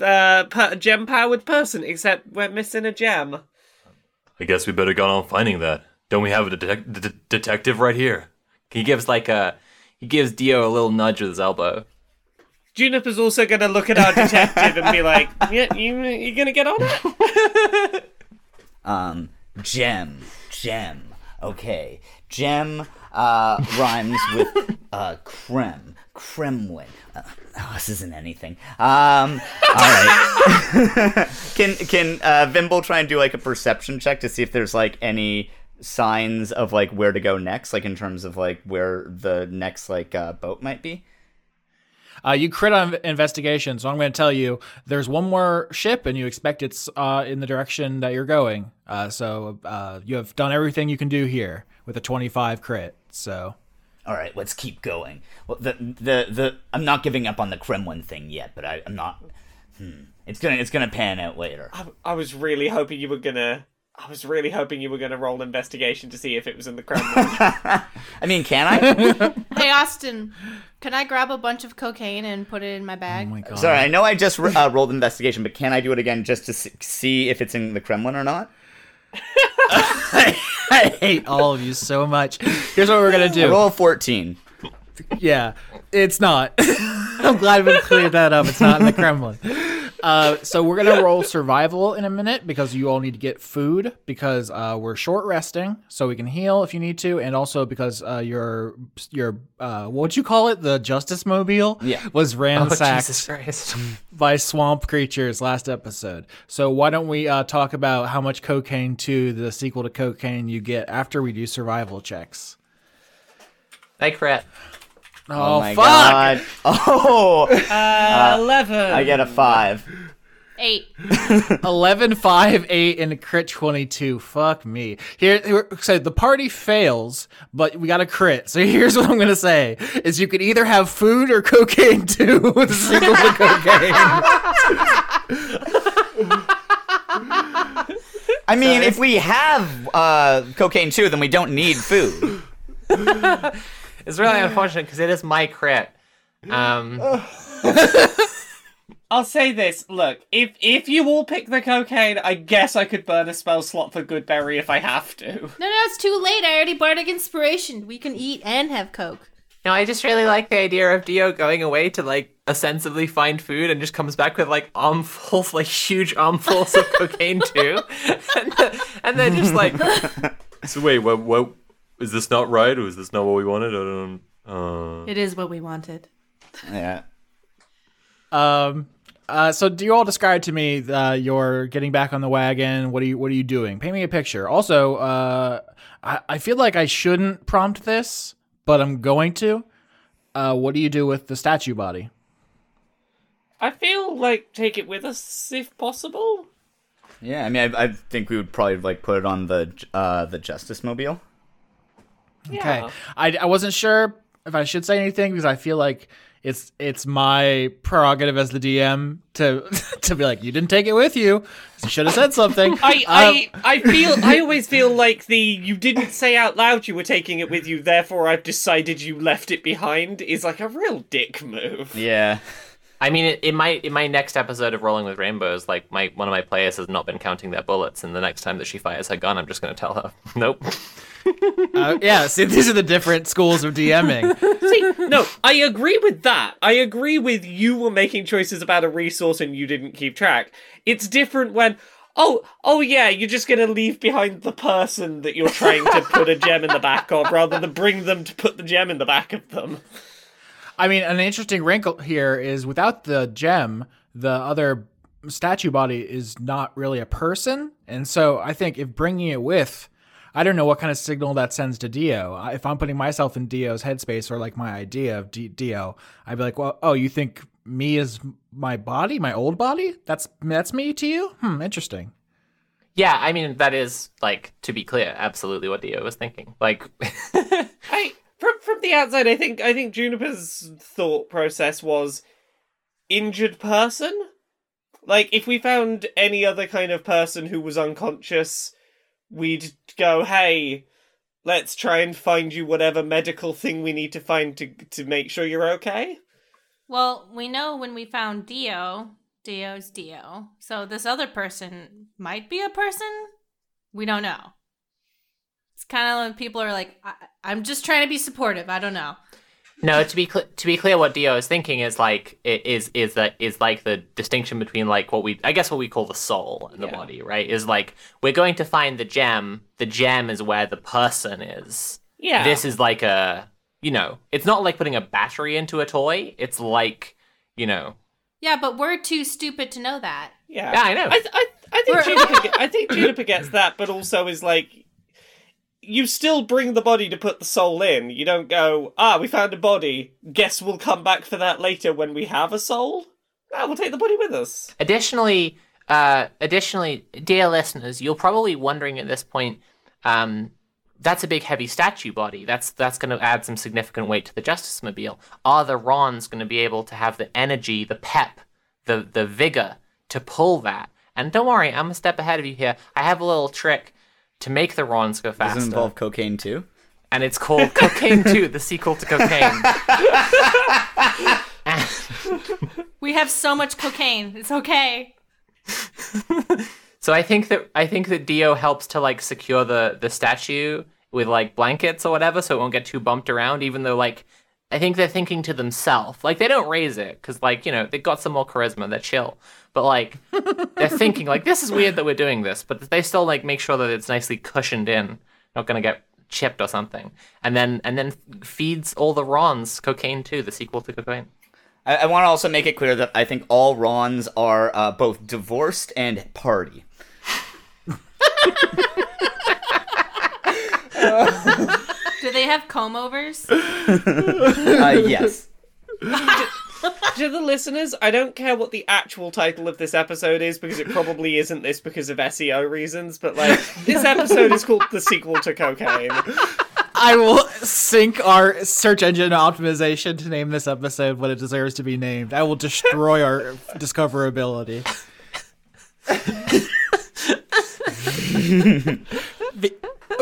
uh, per- gem-powered person. Except we're missing a gem. I guess we better go on finding that. Don't we have a detec- de- detective right here? He gives like a he gives Dio a little nudge with his elbow. Juniper's also gonna look at our detective and be like, "Yeah, you you gonna get on it?" Um, gem, gem. Okay, gem uh, rhymes with uh, creme, Kremlin. Uh, oh, this isn't anything. Um, all right. [LAUGHS] can can uh, Vimble try and do like a perception check to see if there's like any signs of like where to go next, like in terms of like where the next like uh, boat might be? Uh, you crit on investigation, so I'm going to tell you there's one more ship, and you expect it's uh, in the direction that you're going. Uh, so uh, you have done everything you can do here with a 25 crit. So All right, let's keep going. Well, the the the I'm not giving up on the Kremlin thing yet, but I, I'm not. Hmm. It's gonna it's gonna pan out later. I, I was really hoping you were gonna. I was really hoping you were gonna roll investigation to see if it was in the Kremlin. [LAUGHS] I mean, can I? Hey Austin, can I grab a bunch of cocaine and put it in my bag? oh my god, Sorry, I know I just uh, [LAUGHS] rolled investigation, but can I do it again just to see if it's in the Kremlin or not? [LAUGHS] I hate all of you so much. Here's what we're gonna do. Roll 14. Yeah, it's not. [LAUGHS] I'm glad we cleared that up. It's not in the Kremlin. Uh, so we're gonna roll survival in a minute because you all need to get food because uh, we're short resting, so we can heal if you need to, and also because uh, your your uh, what'd you call it? The Justice Mobile Yeah. was Oh ransacked Christ! [LAUGHS] by swamp creatures last episode. So why don't we uh, talk about how much cocaine to the sequel to cocaine you get after we do survival checks? I crit. Oh, Oh my fuck! god. [LAUGHS] Oh, Uh, Eleven. I get a 5. Eight. [LAUGHS] 11 5 8 and a crit 22 fuck me here here- so the party fails but we got a crit so [LAUGHS] here's what i'm gonna say is you could either have food or cocaine too with a single to cocaine I mean, if we have uh, cocaine too, then we don't need food. It's really [SIGHS] unfortunate because it is my crit. Um, [SIGHS] I'll say this. Look, if if you all pick the cocaine, I guess I could burn a spell slot for Goodberry if I have to. No, no, it's too late. I already bardic inspiration. We can eat and have coke. No, I just really like the idea of Dio going away to like ostensibly find food and just comes back with like armfuls, [LAUGHS] like huge armfuls of cocaine too, [LAUGHS] and, and then just like [LAUGHS] So wait, what? What is this not right, or is this not what we wanted? I don't. Uh, It is what we wanted. Yeah. Um. Uh, so do you all describe to me uh, you're getting back on the wagon? What are you What are you doing? Paint me a picture. Also, uh, I, I feel like I shouldn't prompt this, but I'm going to. Uh, what do you do with the statue body? I feel like take it with us if possible. Yeah, I mean, I, I think we would probably like put it on the uh the Justice Mobile. Okay. Yeah. I, I wasn't sure if I should say anything because I feel like it's it's my prerogative as the DM to [LAUGHS] to be like you didn't take it with you. You should have said something. [LAUGHS] I, Um, I, I feel, I [LAUGHS] always feel like the you didn't say out loud you were taking it with you, therefore I've decided you left it behind is like a real dick move. Yeah. I mean, it, in my in my next episode of Rolling with Rainbows, like my one of my players has not been counting their bullets, and the next time that she fires her gun, I'm just going to tell her, [LAUGHS] nope. [LAUGHS] uh, yeah. See, these are the different schools of DMing. [LAUGHS] See, no, I agree with that. I agree with you were making choices about a resource and you didn't keep track. It's different when, oh, oh yeah, you're just gonna leave behind the person that you're trying to put a gem in the back of, rather than bring them to put the gem in the back of them. I mean, an interesting wrinkle here is without the gem, the other statue body is not really a person, and so I think if bringing it with, I don't know what kind of signal that sends to Dio. If I'm putting myself in Dio's headspace or like my idea of D- Dio, I'd be like, well, oh, you think me is my body, my old body? That's that's me to you? Hmm, interesting. Yeah, I mean that is like to be clear, absolutely what Dio was thinking. Like, [LAUGHS] I the outside, I think I think Juniper's thought process was injured person. Like if we found any other kind of person who was unconscious, we'd go, "Hey, let's try and find you whatever medical thing we need to find to to make sure you're okay." Well, we know when we found Dio, Dio's Dio. So this other person might be a person. We don't know. It's kind of when people are like, I- "I'm just trying to be supportive." I don't know. no, to be cl- to be clear, what Dio is thinking is like it is is that is like the distinction between like what we I guess what we call the soul and the Yeah. body, right? Is like we're going to find the gem. The gem is where the person is. Yeah. This is like a you know, it's not like putting a battery into a toy. It's like you know, Yeah, but we're too stupid to know that. Yeah, Yeah, I know. I, I, I think We're- Juniper, [LAUGHS] get- I think Juniper gets that, but also is like, you still bring the body to put the soul in. You don't go, ah, we found a body. Guess we'll come back for that later when we have a soul. Ah, we'll take the body with us. Additionally, uh, additionally, dear listeners, you're probably wondering at this point, um, that's a big heavy statue body. That's that's going to add some significant weight to the Justice Mobile. Are the Rons going to be able to have the energy, the pep, the the vigor to pull that? And don't worry, I'm a step ahead of you here. I have a little trick to make the Rons go Does faster, it involve cocaine too? and it's called Cocaine 2, the sequel to Cocaine. [LAUGHS] [LAUGHS] We have so much cocaine. It's okay. So I think that I think that Dio helps to like secure the the statue with like blankets or whatever, so it won't get too bumped around. Even though like I think they're thinking to themselves, like they don't raise it because like you know they've got some more charisma, they're chill, but like they're thinking like this is weird that we're doing this, but they still like make sure that it's nicely cushioned in, not gonna get chipped or something, and then and then feeds all the Rons cocaine too, the sequel to cocaine. I, I want to also make it clear that I think all Rons are uh, both divorced and party. [LAUGHS] Do they have comb overs? [LAUGHS] Uh, yes. [LAUGHS] To the listeners, I don't care what the actual title of this episode is because it probably isn't this because of SEO reasons, but like, this episode is called The Sequel to Cocaine. I will sync our search engine optimization to name this episode what it deserves to be named. I will destroy our discoverability. [LAUGHS] The-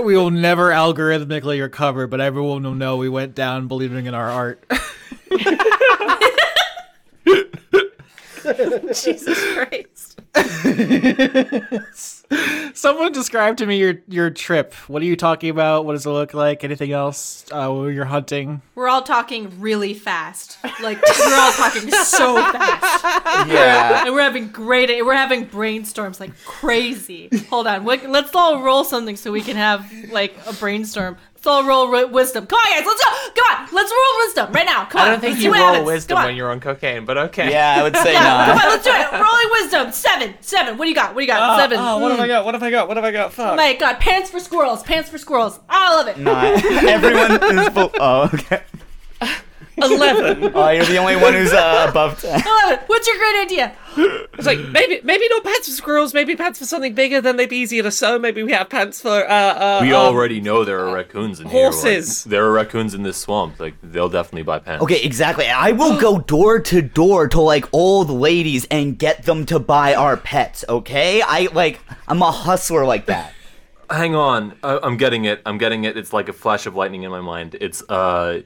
we will never algorithmically recover, but everyone will know we went down believing in our art. [LAUGHS] [LAUGHS] Jesus Christ. [LAUGHS] Someone describe to me your your trip. What are you talking about? What does it look like? Anything else? Uh, you're hunting. We're all talking really fast. Like we're all talking so fast. [LAUGHS] Yeah. And we're having great we're having brainstorms like crazy. Hold on. we- Let's all roll something so we can have like a brainstorm. Let's all roll ri- wisdom. Come on guys, let's go. Come on. Let's roll wisdom right now. Come on. I on. don't think let's you what roll happens. wisdom Come on. when you're on cocaine, but okay. Yeah, I would say Yeah, [LAUGHS] come not. on, let's do it. Rolling wisdom. Seven. Seven. What do you got? What do you got? Ah, seven. Oh, what have. I hmm. got? What have I got? What have I got? Fuck. Oh my god, pants for squirrels. Pants for squirrels. I love it. Not. [LAUGHS] Everyone is. Full- oh, okay. [LAUGHS] Eleven. [LAUGHS] Oh, you're the only one who's uh, above 10. I love it. What's your great idea? It's like maybe maybe not pants for squirrels, maybe pants for something bigger, then they'd be easier to sew. Maybe we have pants for uh uh We um, already know there are raccoons in here. like, horses. there are raccoons in this swamp. Like they'll definitely buy pants. Okay, exactly. I will go door to door to like old ladies and get them to buy our pets, okay? I like, I'm a hustler like that. Hang on, I- I'm getting it. I'm getting it. It's like a flash of lightning in my mind. It's uh,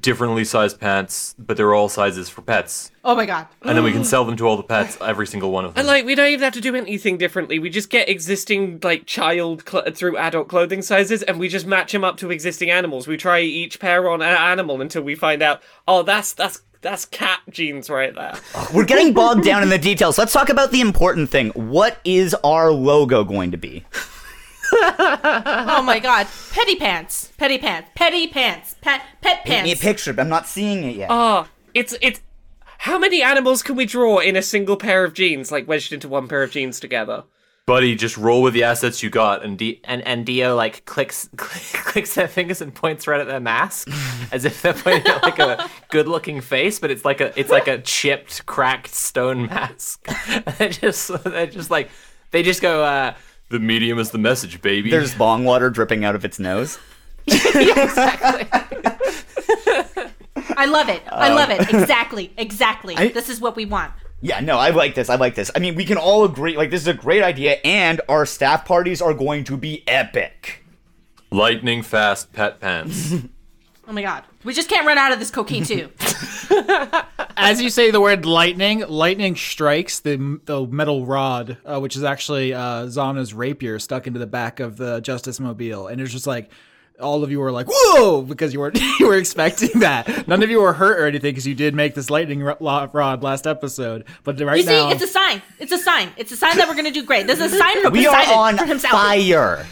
differently sized pants, but they're all sizes for pets, Oh my god. and then we can sell them to all the pets, every single one of them. And like we don't even have to do anything differently. We just get existing like child cl- through adult clothing sizes, and we just match them up to existing animals. We try each pair on an animal until we find out. Oh, that's that's that's cat jeans right there. [LAUGHS] We're getting bogged down in the details. Let's talk about the important thing. What is our logo going to be? [LAUGHS] Oh my god. Petty pants. Petty pants. Petty pants. Pet pet Paint me a pants. picture, but I'm not seeing it yet. Oh, it's it's. How many animals can we draw in a single pair of jeans, like wedged into one pair of jeans together? Buddy, just roll with the assets you got, and D- And and Dio like clicks [LAUGHS] clicks their fingers and points right at their mask, as if they're pointing at like a good looking face, but it's like a it's like a chipped, cracked stone mask. [LAUGHS] They're just they're just like they just go uh the medium is the message, baby. There's bong water dripping out of its nose. [LAUGHS] exactly. [LAUGHS] I love it. I love it. Um, exactly. Exactly. I- this is what we want. Yeah, no, I like this. I like this. I mean, we can all agree, like, this is a great idea, and our staff parties are going to be epic. lightning fast pet pants. [LAUGHS] Oh my god. We just can't run out of this cocaine too. [LAUGHS] As you say the word lightning, lightning strikes the the metal rod, uh, which is actually uh, Zana's rapier stuck into the back of the Justice Mobile, and it's just like all of you were like whoa because you weren't [LAUGHS] you were expecting that. None of you were hurt or anything because you did make this lightning rod last episode, but right You see, now it's a sign. It's a sign. It's a sign that we're gonna do great. This is a sign from We are Poseidon on for himself. fire.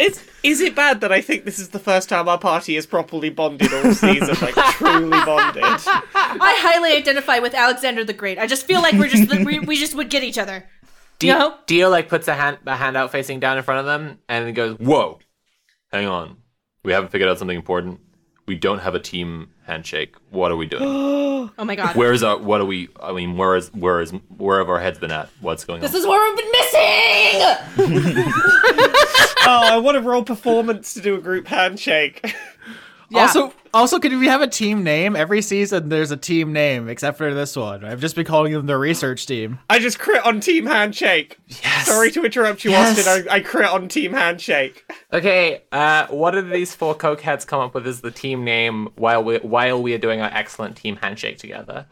Is is it bad that I think this is the first time our party is properly bonded all season, like [LAUGHS] truly bonded? I highly identify with Alexander the Great. I just feel like we're just we, we just would get each other. Dio, You know? Dio like puts a hand a hand out facing down in front of them and goes Whoa, hang on. We haven't figured out something important. We don't have a team handshake. What are we doing? [GASPS] Oh my god. Where is our? What are we? I mean, where is where is where have our heads been at? What's going on? this is where we've been missing. [LAUGHS] Oh, I want to roll performance to do a group handshake. [LAUGHS] Yeah. Also, also, could we have a team name? Every season, there's a team name, except for this one. I've just been calling them the research team. I just crit on team handshake. Yes. Sorry to interrupt you, Yes. Austin. I, I crit on team handshake. Okay, uh, what did these four cokeheads come up with as the team name while we while we are doing our excellent team handshake together?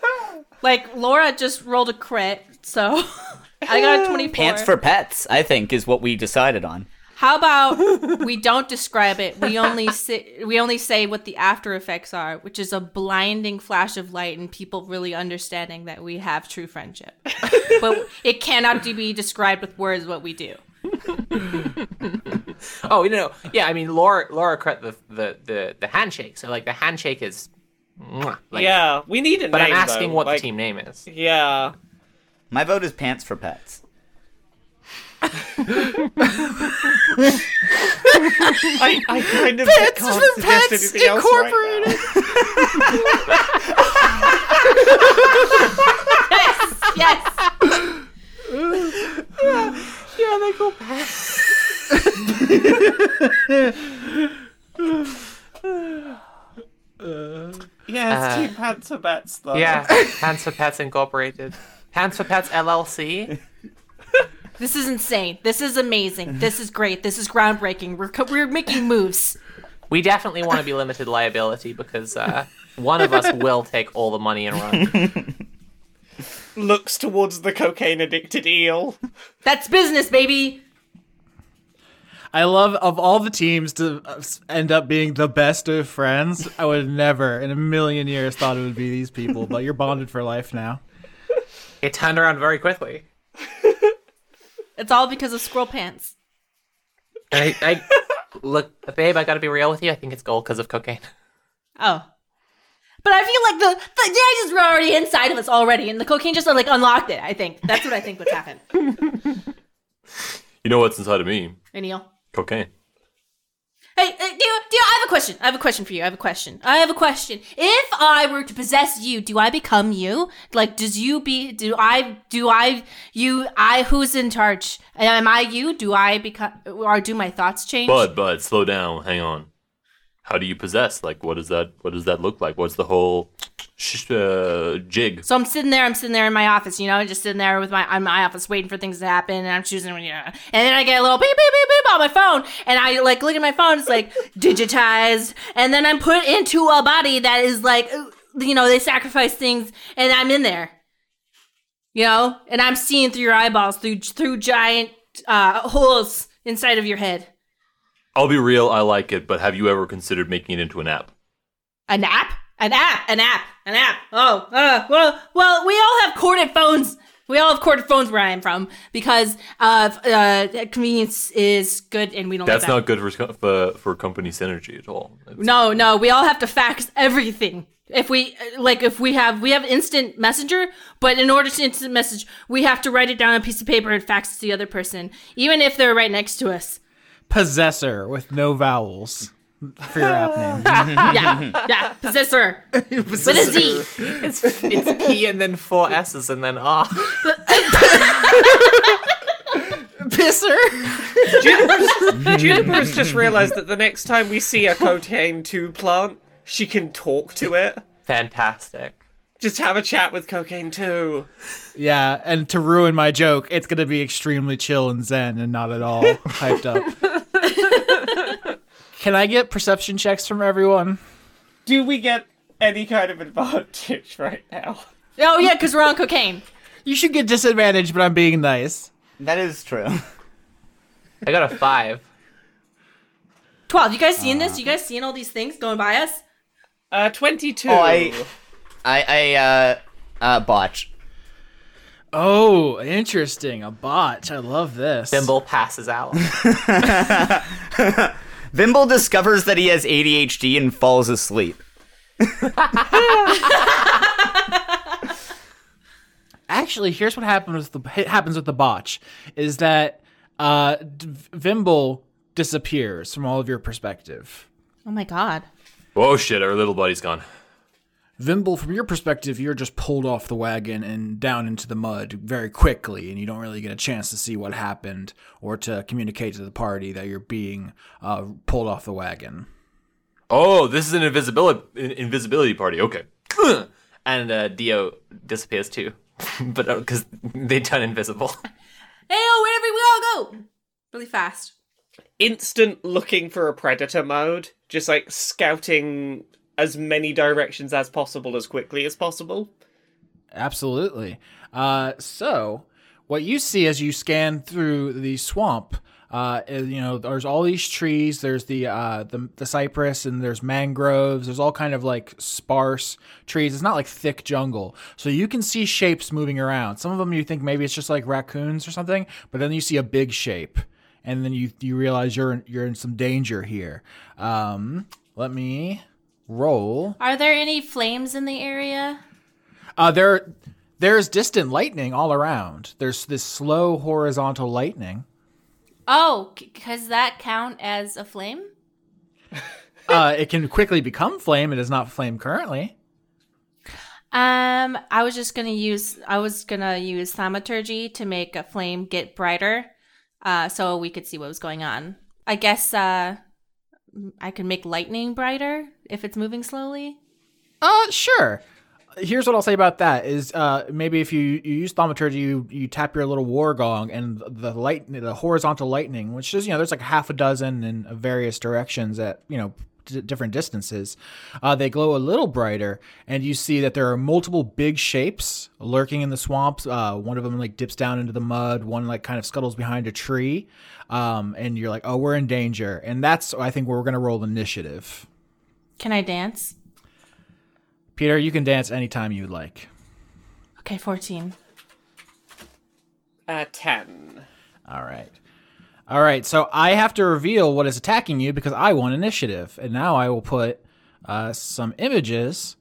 [LAUGHS] like Laura just rolled a crit, so [LAUGHS] I got a [LAUGHS] twenty-four. Pants for pets, I think, is what we decided on. How about [LAUGHS] we don't describe it? We only say, we only say what the after effects are, which is a blinding flash of light and people really understanding that we have true friendship. [LAUGHS] but it cannot be described with words what we do. [LAUGHS] Oh, you know, yeah. I mean, Laura Laura crit the the the, the handshake. So like the handshake is, like, yeah, we need a But name. I'm asking though. what like, the team name is. Yeah. My vote is pants for pets. I, I kind of can't suggest anything else right. Yes, yes. Yeah, they go Yeah, it's Uh, Team Pants for Bets, though. Yeah, Pants for Pets Incorporated. Pants for Pets LLC. This is insane. This is amazing. This is great. This is groundbreaking. We're co- we're making moves. We definitely want to be limited liability because uh, one of us will take all the money and run. looks towards the cocaine addicted eel. That's business, baby. I love of all the teams to uh, end up being the best of friends. I would never in a million years thought it would be these people, but you're bonded for life now. It turned around very quickly. [LAUGHS] It's all because of squirrel pants. I, I [LAUGHS] look, babe. I gotta be real with you. I think it's gold because of cocaine. Oh. But I feel like the the daggers were already inside of us already, and the cocaine just like unlocked it. I think that's what I think would happen. [LAUGHS] [LAUGHS] You know what's inside of me? Hey Neil. Cocaine. Hey, hey, Dio, Dio, I have a question. I have a question for you. I have a question. I have a question. If I were to possess you, do I become you? Like, does you be? Do I? Do I? You? I? Who's in charge? Am I you? Do I become? Or do my thoughts change? Bud, bud, slow down. Hang on. How do you possess? Like, what does that? What does that look like? What's the whole sh- uh, jig? So I'm sitting there. I'm sitting there in my office. You know, just sitting there with my in my office, waiting for things to happen, and I'm choosing. You know, and then I get a little beep beep beep beep on my phone, and I like look at my phone. It's like [LAUGHS] digitized, and then I'm put into a body that is like, you know, they sacrifice things, and I'm in there. You know, and I'm seeing through your eyeballs, through through giant uh, holes inside of your head. I'll be real. I like it, but have you ever considered making it into an app? An app? An app? An app? An app? Oh, uh, well, well, we all have corded phones. We all have corded phones where I am from because uh, uh, convenience is good, and we don't. That's like that. not good for for, for company synergy at all. It's- No, no, we all have to fax everything. If we like, if we have we have instant messenger, but in order to instant message, we have to write it down on a piece of paper and fax it to the other person, even if they're right next to us. Possessor with no vowels for your app name. Yeah, yeah, possessor with a Z. It's it's P and then four S's and then R. Pisser. Juniper's, has just realized that the next time we see a cocaine 2 plant, she can talk to it. Fantastic. Just have a chat with cocaine 2. Yeah, and to ruin my joke, it's gonna be extremely chill and zen and not at all hyped up. Can I get perception checks from everyone? Do we get any kind of advantage [LAUGHS] right now? Oh yeah, because we're on cocaine. You should get disadvantage, but I'm being nice. That is true. [LAUGHS] I got a five. Twelve. You guys seeing this? You guys seeing all these things going by us? Uh, 22. Oh, I, I, I, uh, uh, botch. Oh, interesting. A botch. I love this. Vimble passes out. [LAUGHS] Vimble discovers that he has ADHD and falls asleep. Actually, here's what happens with the happens with the botch is that uh, Vimble disappears from all of your perspective. Oh my god. Whoa, shit! Our little buddy's gone. Vimble, from your perspective, you're just pulled off the wagon and down into the mud very quickly, and you don't really get a chance to see what happened or to communicate to the party that you're being uh, pulled off the wagon. Oh, this is an invisibility invisibility party. Okay. [CLEARS THROAT] and uh, Dio disappears too, [LAUGHS] but because they turn invisible. [LAUGHS] Hey, oh, wherever we all go, really fast. Instant looking for a predator mode. Just like scouting as many directions as possible as quickly as possible. Absolutely. Uh, so, what you see as you scan through the swamp, uh, you know, there's all these trees. There's the, uh, the the cypress, and there's mangroves. There's all kind of like sparse trees. It's not like thick jungle, so you can see shapes moving around. Some of them you think maybe it's just like raccoons or something, but then you see a big shape, and then you you realize you're in, you're in some danger here. Um, let me roll. Are there any flames in the area? Uh, there, there's distant lightning all around. There's this slow horizontal lightning. Oh, c- does that count as a flame? [LAUGHS] Uh, it can quickly become flame. It is not flame currently. Um, I was just gonna use I was gonna use thaumaturgy to make a flame get brighter, uh, so we could see what was going on. I guess uh, I can make lightning brighter if it's moving slowly. Uh, sure. Here's what I'll say about that: is uh, maybe if you, you use thaumaturgy, you you tap your little war gong, and the light, the horizontal lightning, which is you know there's like half a dozen in various directions that you know d- different distances, uh, they glow a little brighter, and you see that there are multiple big shapes lurking in the swamps. Uh, one of them like dips down into the mud. One like kind of scuttles behind a tree, um, and you're like, "Oh, we're in danger." And that's I think where we're gonna roll initiative. Can I dance? Peter, you can dance anytime you'd like. Okay, 14. Uh, 10. All right. All right. So I have to reveal what is attacking you because I won initiative. And now I will put uh, some images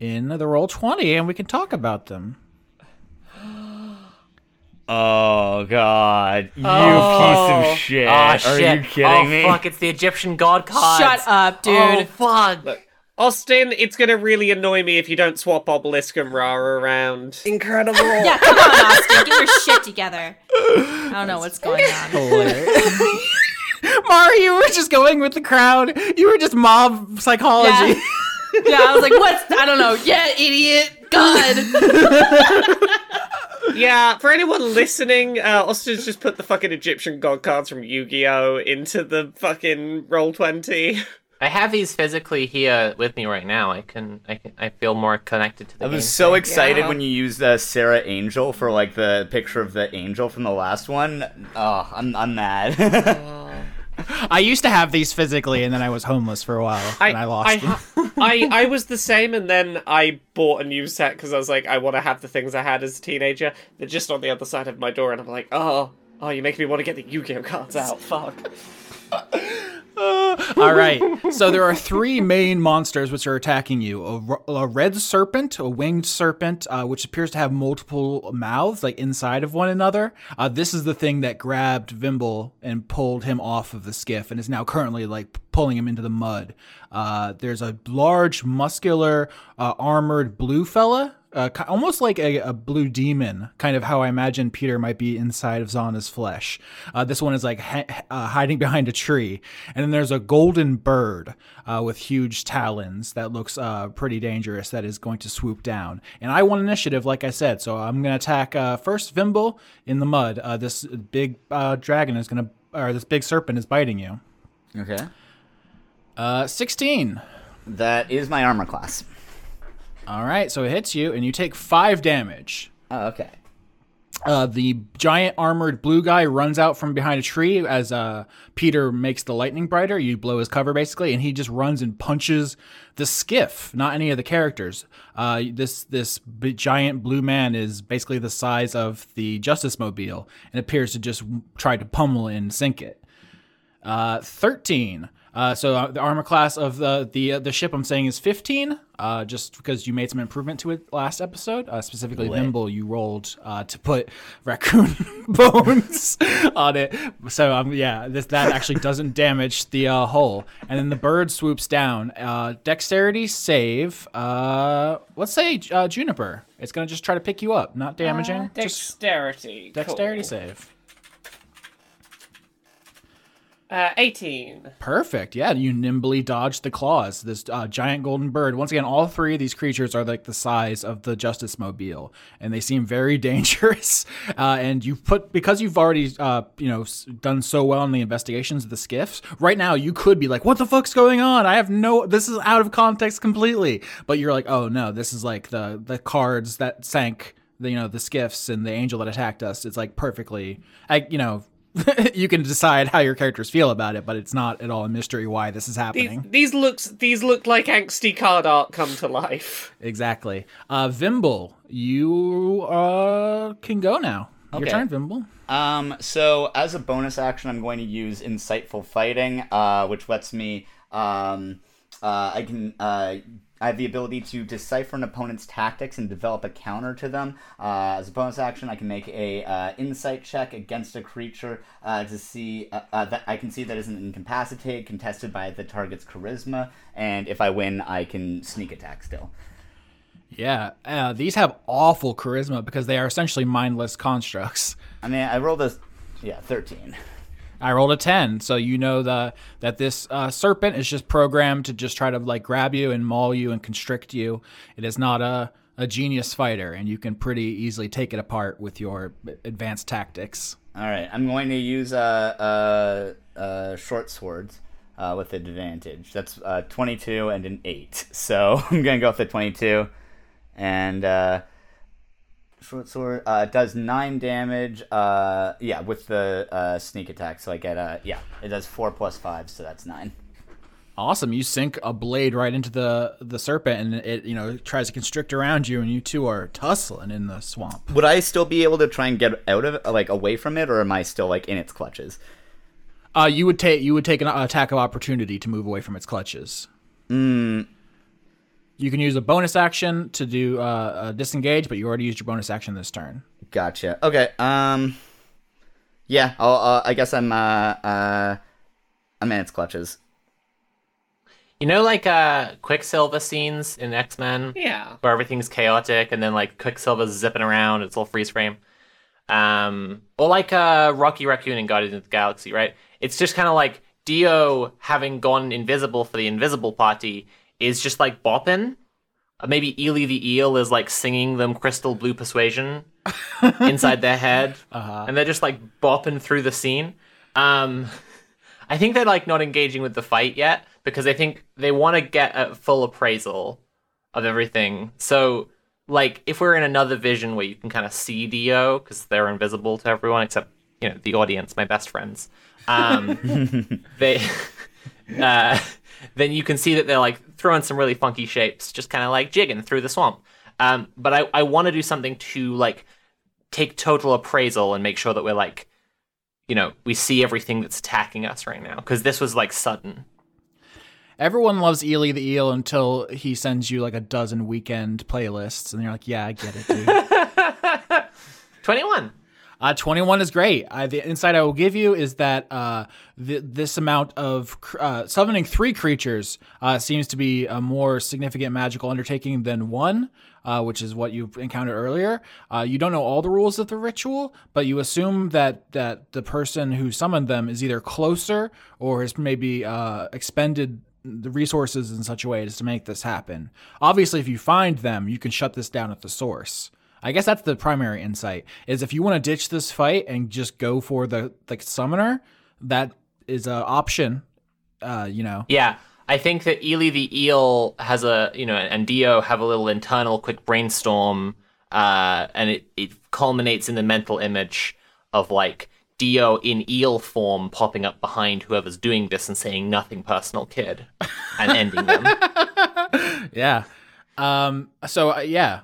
in the roll 20 and we can talk about them. Oh god, you Oh. piece of shit! Ah, Are shit. you kidding oh, me? fuck, it's the Egyptian god cards. Shut up, dude. Oh, fuck. Austin, it's gonna really annoy me if you don't swap Obelisk and Rara around. Incredible. [LAUGHS] Yeah, come on, Austin. Get your shit together. I don't know what's going on. Hilarious. [LAUGHS] Mari, you were just going with the crowd. You were just mob psychology. Yeah. Yeah, I was like, what's, I don't know. Yeah, idiot. God. [LAUGHS] Yeah, for anyone listening, uh, Austin's just put the fucking Egyptian god cards from Yu-Gi-Oh into the fucking roll twenty. I have these physically here with me right now. I can, I can, I feel more connected to the I game. was so excited Yeah. when you used uh, Sarah Angel for like the picture of the angel from the last one. Oh, I'm I'm mad. [LAUGHS] I used to have these physically and then I was homeless for a while and I lost I, them. I, I was the same, and then I bought a new set because I was like, I want to have the things I had as a teenager. They're just on the other side of my door, and I'm like, oh, oh, you make me want to get the Yu-Gi-Oh cards out. Fuck. [LAUGHS] All right. So there are three main monsters which are attacking you: a red serpent, a winged serpent, uh, which appears to have multiple mouths, like inside of one another. Uh, this is the thing that grabbed Vimble and pulled him off of the skiff, and is now currently like pulling him into the mud. Uh, there's a large, muscular, uh, armored blue fella uh, almost like a, a blue demon, kind of how I imagine Peter might be inside of Zana's flesh. Uh, this one is like ha- uh, hiding behind a tree, and then there's a golden bird uh, with huge talons that looks uh, pretty dangerous. That is going to swoop down. And I want initiative, like I said, so I'm going to attack uh, first Vimble in the mud. Uh, this big uh, dragon is going to, or this big serpent is biting you. okay, Uh, 16. that is my armor class. All right, so it hits you, and you take five damage. Oh, okay. Uh, the giant armored blue guy runs out from behind a tree as uh, Peter makes the lightning brighter. You blow his cover basically, and he just runs and punches the skiff, not any of the characters. Uh, this this giant blue man is basically the size of the Justice Mobile and appears to just try to pummel and sink it. Uh, 13. Uh, so uh, the armor class of the the uh, the ship I'm saying is 15. Uh, just because you made some improvement to it last episode, uh, specifically Vimble, you rolled uh, to put [LAUGHS] raccoon [LAUGHS] bones on it. So um, yeah, this that actually doesn't damage the uh, hull. And then the bird swoops down. Uh, dexterity save. Uh, let's say uh, Juniper. It's gonna just try to pick you up, not damaging. just Dexterity. dexterity Cool. save. Uh, 18. Perfect. Yeah, you nimbly dodge the claws. This uh, giant golden bird. Once again, all three of these creatures are like the size of the Justice Mobile, and they seem very [LAUGHS] dangerous. Uh, and you put because you've already uh, you know done so well in the investigations of the skiffs. Right now, you could be like, "What the fuck's going on? I have no. This is out of context completely." But you're like, "Oh no, this is like the the cards that sank." The, you know the skiffs and the angel that attacked us. It's like perfectly, I, you know, [LAUGHS] you can decide how your characters feel about it, but it's not at all a mystery why this is These, happening. these looks these look like angsty card art come to life. [LAUGHS] Exactly. Uh, Vimble, you uh, can go now. Your Okay. turn, Vimble. Um, so as a bonus action, I'm going to use insightful fighting, uh, which lets me um, uh, I can uh, I have the ability to decipher an opponent's tactics and develop a counter to them. Uh, as a bonus action, I can make a uh, insight check against a creature uh, to see uh, uh, that I can see that isn't incapacitated, contested by the target's charisma, and if I win, I can sneak attack still. Yeah, uh, these have awful charisma because they are essentially mindless constructs. I mean, I rolled a yeah thirteen. I rolled a ten, so you know the that this uh, serpent is just programmed to just try to like grab you and maul you and constrict you. It is not a a genius fighter, and you can pretty easily take it apart with your advanced tactics. All right, I'm going to use uh, uh, uh, short swords. uh, with advantage. That's uh, 22 and an 8. [LAUGHS] So I'm going to go with the 22. And uh, short sword uh, does 9 damage. Uh, yeah, with the uh, sneak attack. So I get, uh, yeah, it does 4 plus 5, so that's 9. Awesome. You sink a blade right into the the serpent, and it you know tries to constrict around you, and you two are tussling in the swamp. Would I still be able to try and get out of it, like away from it, or am I still like in its clutches? Uh, you would take you would take an attack of opportunity to move away from its clutches. Mm, You can use a bonus action to do uh, a disengage, but you already used your bonus action this turn. gotcha. Okay. Um. Yeah. I'll, uh, I guess I'm. Uh. Uh. I'm in its clutches. You know, like uh, Quicksilver scenes in X Men, Yeah. where everything's chaotic, and then like Quicksilver's zipping around, it's all freeze frame. Um, or like uh, Rocky Raccoon in Guardians of the Galaxy, right? It's just kind of like Dio having gone invisible for the Invisible Party is just like bopping. Uh, maybe Ely the Eel is like singing them Crystal Blue Persuasion [LAUGHS] inside their head, and they're just like bopping through the scene. Um, I think they're like not engaging with the fight yet because I think they want to get a full appraisal of everything. So, like, if we're in another vision where you can kind of see Dio because they're invisible to everyone except you know the audience, my best friends, um, [LAUGHS] they [LAUGHS] uh, then you can see that they're like throwing some really funky shapes, just kind of like jigging through the swamp. Um, but I I want to do something to like take total appraisal and make sure that we're like you know, we see everything that's attacking us right now because this was like sudden. Everyone loves Ely the Eel until he sends you like a dozen weekend playlists, and you're like, "Yeah, I get it, dude." [LAUGHS] 21. Uh, 21 is great. Uh, the insight I will give you is that uh, th- this amount of uh, summoning three creatures uh, seems to be a more significant magical undertaking than one, uh, which is what you encountered earlier. You don't know all the rules of the ritual, but you assume that that the person who summoned them is either closer or has maybe expended the resources in such a way as to make this happen. Obviously, if you find them, you can shut this down at the source. I guess that's the primary insight. Is if you want to ditch this fight and just go for the the summoner, that is an option. Uh, you know. Yeah. I think that Ely the Eel has a, you know, and Dio have a little internal quick brainstorm, uh, and it, it culminates in the mental image of like Dio in eel form popping up behind whoever's doing this and saying nothing personal, kid, and ending them. [LAUGHS] Yeah. Um. So uh, yeah.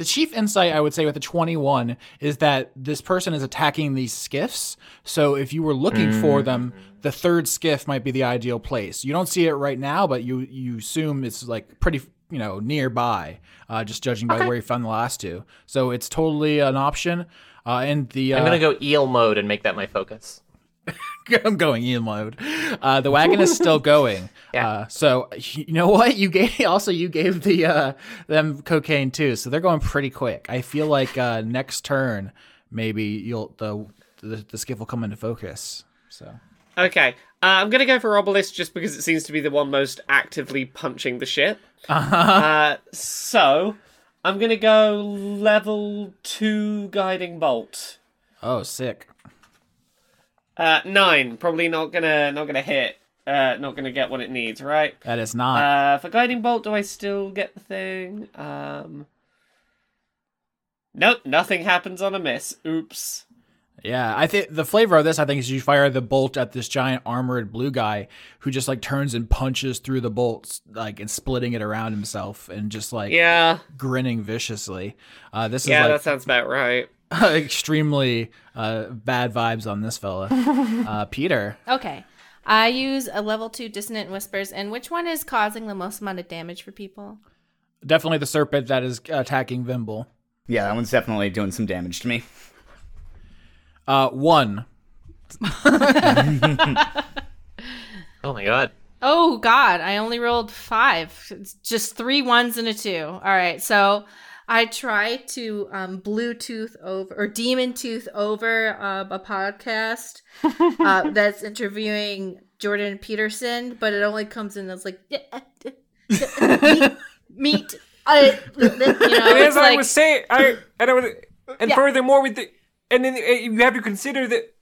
The chief insight I would say with the 21 is that this person is attacking these skiffs. So if you were looking for them, the third skiff might be the ideal place. You don't see it right now, but you you assume it's like pretty you know nearby, uh, just judging by where you found the last two. So it's totally an option. Uh, and the uh, I'm gonna go eel mode and make that my focus. [LAUGHS] I'm going in mode. Uh, the wagon is still going. [LAUGHS] Yeah. Uh, so you know what? You gave [LAUGHS] also you gave the uh, them cocaine too. So they're going pretty quick. I feel like uh, next turn maybe you'll the, the the skiff will come into focus. So Okay. Uh, I'm gonna go for Obelisk just because it seems to be the one most actively punching the ship. Uh, so I'm gonna go level two guiding bolt. oh sick. Uh, nine. Probably not gonna not gonna hit. Uh, not gonna get what it needs. Right. That is not. Uh, for guiding bolt, do I still get the thing? Um. Nope, nothing happens on a miss. Oops. Yeah, I think the flavor of this, I think, is you fire the bolt at this giant armored blue guy who just like turns and punches through the bolts, like and splitting it around himself and just like Yeah, grinning viciously. Uh, this is yeah, is that sounds about right. [LAUGHS] extremely uh, bad vibes on this fella. [LAUGHS] Uh, Peter, Okay. I use a level two dissonant whispers, and which one is causing the most amount of damage for people? definitely the serpent that is attacking Vimble. Yeah, that one's definitely doing some damage to me. Uh, one. [LAUGHS] Oh my god. Oh God, I only rolled five. It's just three ones and a two. All right, so I try to um, Bluetooth over or demon tooth over um, a podcast [LAUGHS] uh, that's interviewing Jordan Peterson, but it only comes in as like meat. meat. I, you know, it's as I was saying, I and I and Yeah. furthermore, with the, and then uh, you have to consider that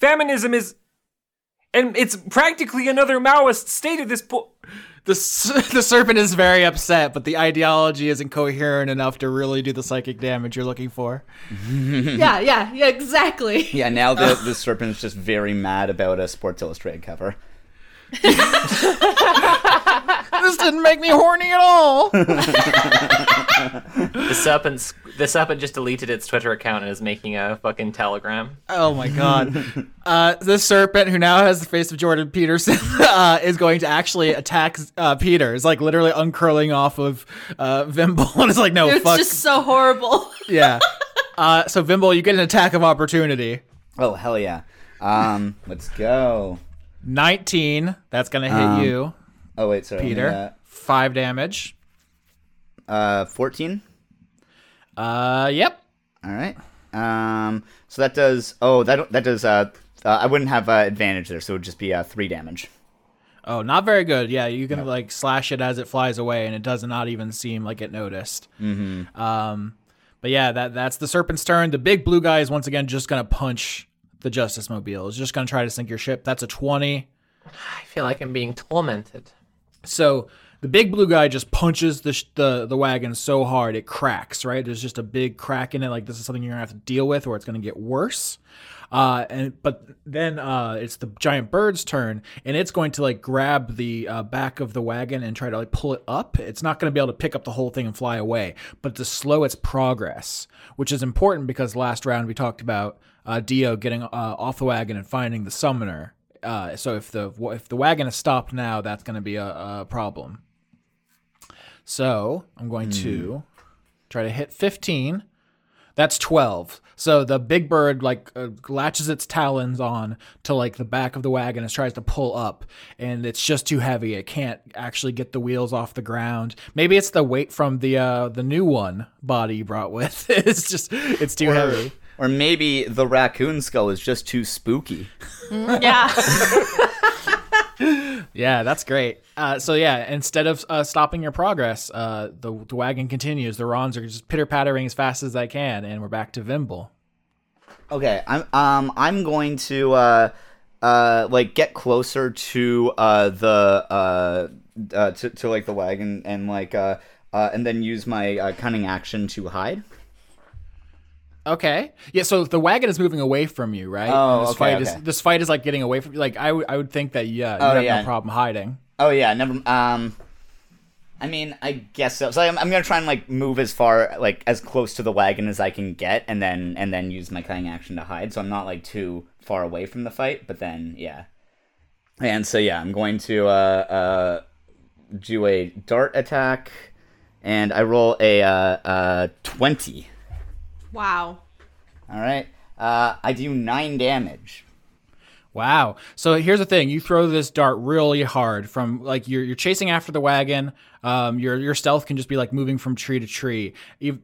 feminism is and it's practically another Maoist state at this point. The, [LAUGHS] the serpent is very upset, but the ideology isn't coherent enough to really do the psychic damage you're looking for. [LAUGHS] yeah, yeah, yeah, exactly. Yeah, now the, [LAUGHS] the serpent is just very mad about a Sports Illustrated cover. [LAUGHS] This didn't make me horny at all. The serpent's the serpent just deleted its Twitter account and is making a fucking telegram. Oh my god. [LAUGHS] Uh, this serpent, who now has the face of Jordan Peterson, [LAUGHS] uh, is going to actually attack uh, Peter. It's like literally uncurling off of uh, Vimble, and it's like, no, It's fuck. just so horrible. Yeah. Uh, so Vimble, you get an attack of opportunity. Oh hell yeah! Um, let's go. 19. That's gonna hit Um, you, Oh wait, sorry. Peter. Five damage. Uh, fourteen. Uh, yep. All right. Um, so that does. Oh, that that does. Uh, uh I wouldn't have uh, advantage there, so it would just be uh, three damage. Oh, not very good. Yeah, you can like slash it as it flies away, and it does not even seem like it noticed. Mm-hmm. Um, but yeah, that that's the serpent's turn. The big blue guy is once again just gonna punch the Justice Mobile. It's just gonna try to sink your ship. That's a twenty. I feel like I'm being tormented. So the big blue guy just punches the sh- the the wagon so hard it cracks. Right, there's just a big crack in it. Like this is something you're gonna have to deal with, or it's gonna get worse. Uh, and but then uh, it's the giant bird's turn, and it's going to like grab the uh, back of the wagon and try to like pull it up. It's not going to be able to pick up the whole thing and fly away, but to slow its progress, which is important because last round we talked about uh, Dio getting uh, off the wagon and finding the summoner. Uh, so if the if the wagon is stopped now, that's going to be a, a problem. So I'm going to try to hit 15. That's 12. So the big bird like uh, latches its talons on to like the back of the wagon and tries to pull up and it's just too heavy. It can't actually get the wheels off the ground. Maybe it's the weight from the uh the new one body you brought with. [LAUGHS] it's just it's too heavy. Or maybe the raccoon skull is just too spooky. yeah. [LAUGHS] Yeah, that's great. Uh, so yeah, instead of uh, stopping your progress, uh, the, the wagon continues. The Rons are just pitter pattering as fast as they can, and we're back to Vimble. Okay, I'm um I'm going to uh uh like get closer to uh the uh, uh to, to like the wagon and like uh uh and then use my uh, cunning action to hide. Okay. Yeah. So the wagon is moving away from you, right? Oh, And this okay, Fight okay. is, this fight is like getting away from you. Like I would, I would think that yeah, you Oh, have yeah. no problem hiding. Oh yeah, never. Um, I mean, I guess so. So I'm, I'm gonna try and like move as far like as close to the wagon as I can get, and then and then use my cunning action to hide. So I'm not like too far away from the fight. But then yeah, and so yeah, I'm going to uh uh do a dart attack, and I roll a uh uh twenty. Wow. All right. Uh, I do nine damage. Wow. So here's the thing: you throw this dart really hard from like you're you're chasing after the wagon. Um, your your stealth can just be like moving from tree to tree,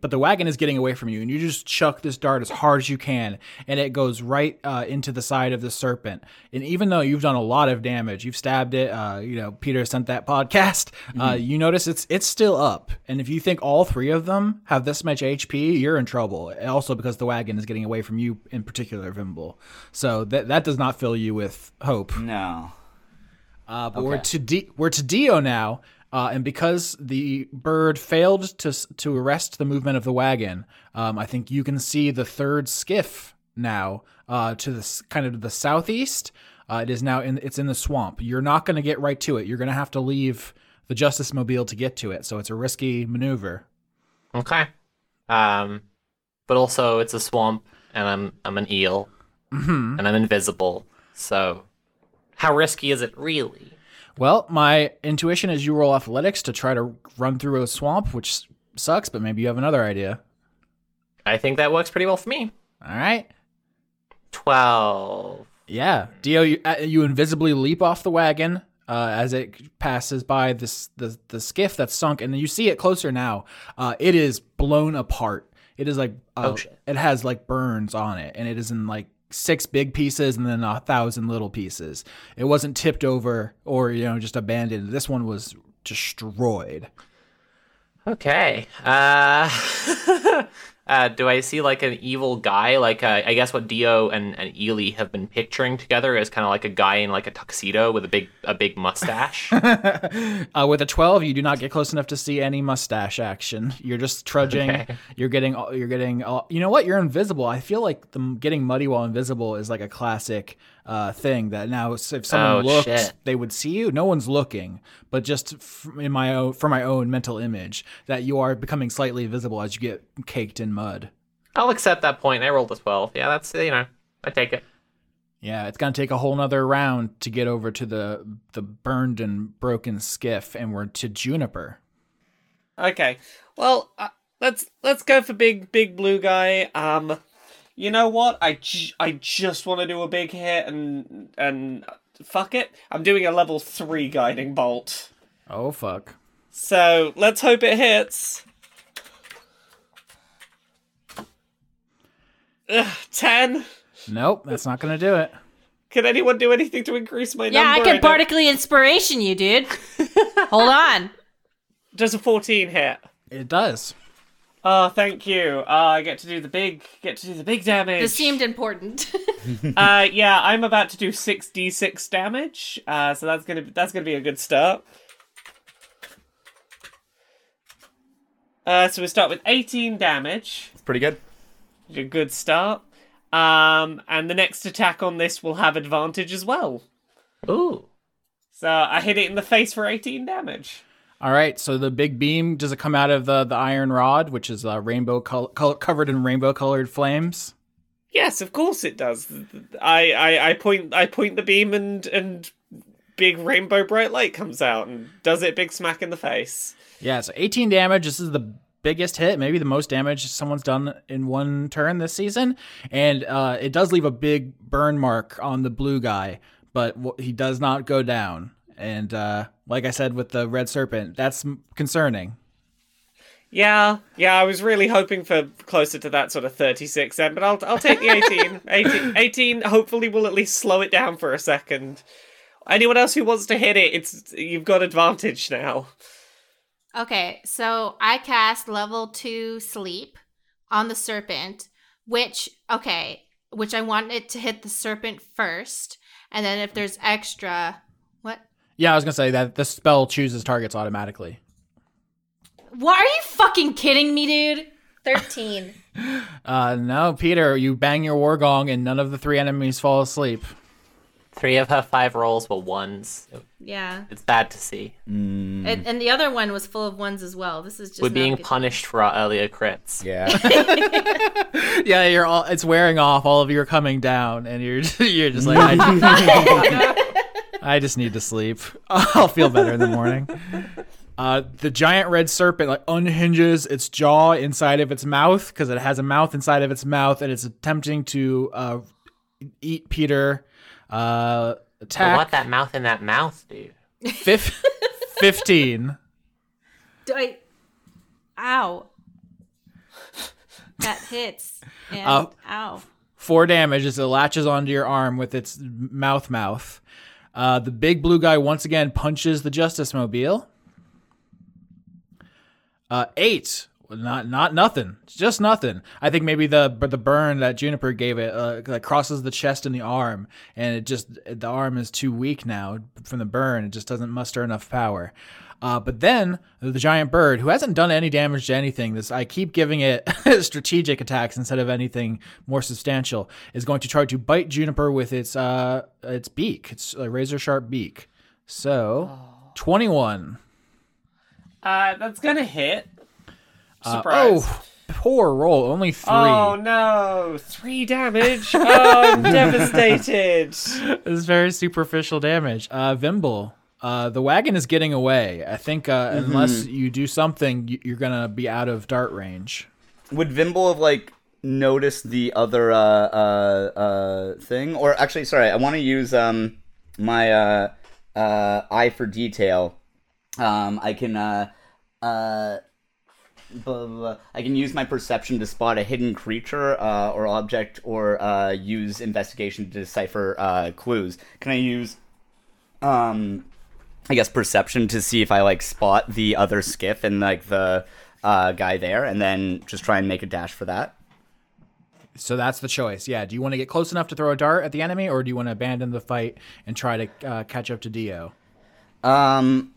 but the wagon is getting away from you, and you just chuck this dart as hard as you can, and it goes right uh, into the side of the serpent. And even though you've done a lot of damage, you've stabbed it. Uh, you know, Peter sent that [LAUGHS] podcast. Uh, you notice it's it's still up, and if you think all three of them have this much HP, you're in trouble. Also because the wagon is getting away from you in particular, Vimble. So that that does not fill you with hope. No. Uh, but we're to D- we're to Dio now, uh, and because the bird failed to to arrest the movement of the wagon, um, I think you can see the third skiff now uh, to the kind of the southeast. Uh, it is now in it's in the swamp. You're not going to get right to it. You're going to have to leave the Justice Mobile to get to it. So it's a risky maneuver. Okay. Um, but also it's a swamp, and I'm I'm an eel, Mm-hmm. and I'm invisible. So, how risky is it really? Well, my intuition is you roll athletics to try to run through a swamp, which sucks. But maybe you have another idea. I think that works pretty well for me. All right. Twelve. Yeah, Dio, you, uh, you invisibly leap off the wagon uh, as it passes by this the the skiff that's sunk, and you see it closer now. Uh, it is blown apart. It is like uh, Oh, it has like burns on it, and it is in like six big pieces and then a thousand little pieces. It wasn't tipped over or you know just abandoned. This one was destroyed. Okay. Uh, [LAUGHS] Uh, do I see like an evil guy? Like uh, I guess what Dio and, and Ely have been picturing together is kind of like a guy in like a tuxedo with a big a big mustache. [LAUGHS] Uh, with a 12, you do not get close enough to see any mustache action. You're just trudging. Okay. You're getting. You're getting. uh, You know what? You're invisible. I feel like the getting muddy while invisible is like a classic uh, thing that now if someone Oh, looked, shit. they would see you. No one's looking, but just f- in my own for my own mental image that you are becoming slightly visible as you get caked in mud. I'll accept that point. I rolled a twelve. Yeah, that's you know I take it. Yeah, it's gonna take a whole nother round to get over to the the burned and broken skiff, and we're to Juniper. Okay. Well, uh, let's let's go for big big blue guy. Um, you know what? I j- I just want to do a big hit and and fuck it. I'm doing a level three guiding bolt. Oh fuck. So let's hope it hits. Ugh, Ten. Nope, that's not gonna do it. Can anyone do anything to increase my Yeah, I number? can don't- bardically inspiration you, dude. [LAUGHS] Hold on. Does a fourteen hit? It does. Oh, thank you. Uh, I get to do the big, get to do the big damage. This seemed important. [LAUGHS] uh, yeah, I'm about to do six d six damage. Uh, so that's gonna that's gonna be a good start. Uh, so we start with 18 damage. It's pretty good. A good start. Um, and the next attack on this will have advantage as well. Ooh. So I hit it in the face for 18 damage. All right, so the big beam does it come out of the the iron rod, which is uh, rainbow col- col- covered in rainbow colored flames? Yes, of course it does. I, I, I point I point the beam and and big rainbow bright light comes out and does it big smack in the face. Yeah, so 18 damage. This is the biggest hit, maybe the most damage someone's done in one turn this season, and uh, it does leave a big burn mark on the blue guy, but w- he does not go down. And uh, like I said with the red serpent, that's concerning. Yeah, yeah, I was really hoping for closer to that sort of 36 then, but I'll I'll take the 18. [LAUGHS] 18, 18 hopefully will at least slow it down for a second. Anyone else who wants to hit it, it's you've got advantage now. okay, so I cast level two sleep on the serpent, which okay, which I want it to hit the serpent first, and then if there's extra, what? Yeah, I was gonna say that the spell chooses targets automatically. What are you fucking kidding me, dude? 13. [LAUGHS] Uh, no, Peter, you bang your war gong and none of the three enemies fall asleep. Three of her five rolls were ones. Yeah, It's bad to see. and, and the other one was full of ones as well. This is just We're being good. punished for our earlier crits. Yeah. [LAUGHS] [LAUGHS] Yeah, you're all. It's wearing off. All of you are coming down, and you're you're just like, I, I just need to sleep. [LAUGHS] I'll feel better in the morning. [LAUGHS] Uh, the giant red serpent like unhinges its jaw inside of its mouth because it has a mouth inside of its mouth, and it's attempting to uh, eat Peter. Uh, But what that mouth in that mouth, dude? fif- [LAUGHS] fifteen. Do I? Ow. That hits. And Oh. ow. four damage as it latches onto your arm with its mouth mouth. Uh, the big blue guy once again punches the Justice Mobile. Uh, eight, not not nothing, It's just nothing. I think maybe the the burn that Juniper gave it uh, like crosses the chest and the arm, and it just the arm is too weak now from the burn. It just doesn't muster enough power. Uh, but then the giant bird, who hasn't done any damage to anything, this I keep giving it [LAUGHS] strategic attacks instead of anything more substantial, is going to try to bite Juniper with its uh its beak, its uh, razor sharp beak. So, twenty one. Uh, that's gonna hit. Uh, Surprise. oh, poor roll, only three. Oh no, three damage. Oh, I'm [LAUGHS] devastated. This is very superficial damage. Uh, Vimble, uh, the wagon is getting away. I think uh, unless you do something, you- you're gonna be out of dart range. Would Vimble have like noticed the other uh uh uh thing? Or actually, sorry, I want to use um my uh uh eye for detail. Um, I can uh uh. Blah, blah, blah. I can use my perception to spot a hidden creature uh, or object, or uh, use investigation to decipher uh, clues. Can I use, um, I guess perception to see if I like spot the other skiff and like the uh, guy there, and then just try and make a dash for that. So that's the choice. Yeah. Do you want to get close enough to throw a dart at the enemy, or do you want to abandon the fight and try to uh, catch up to Dio? Um,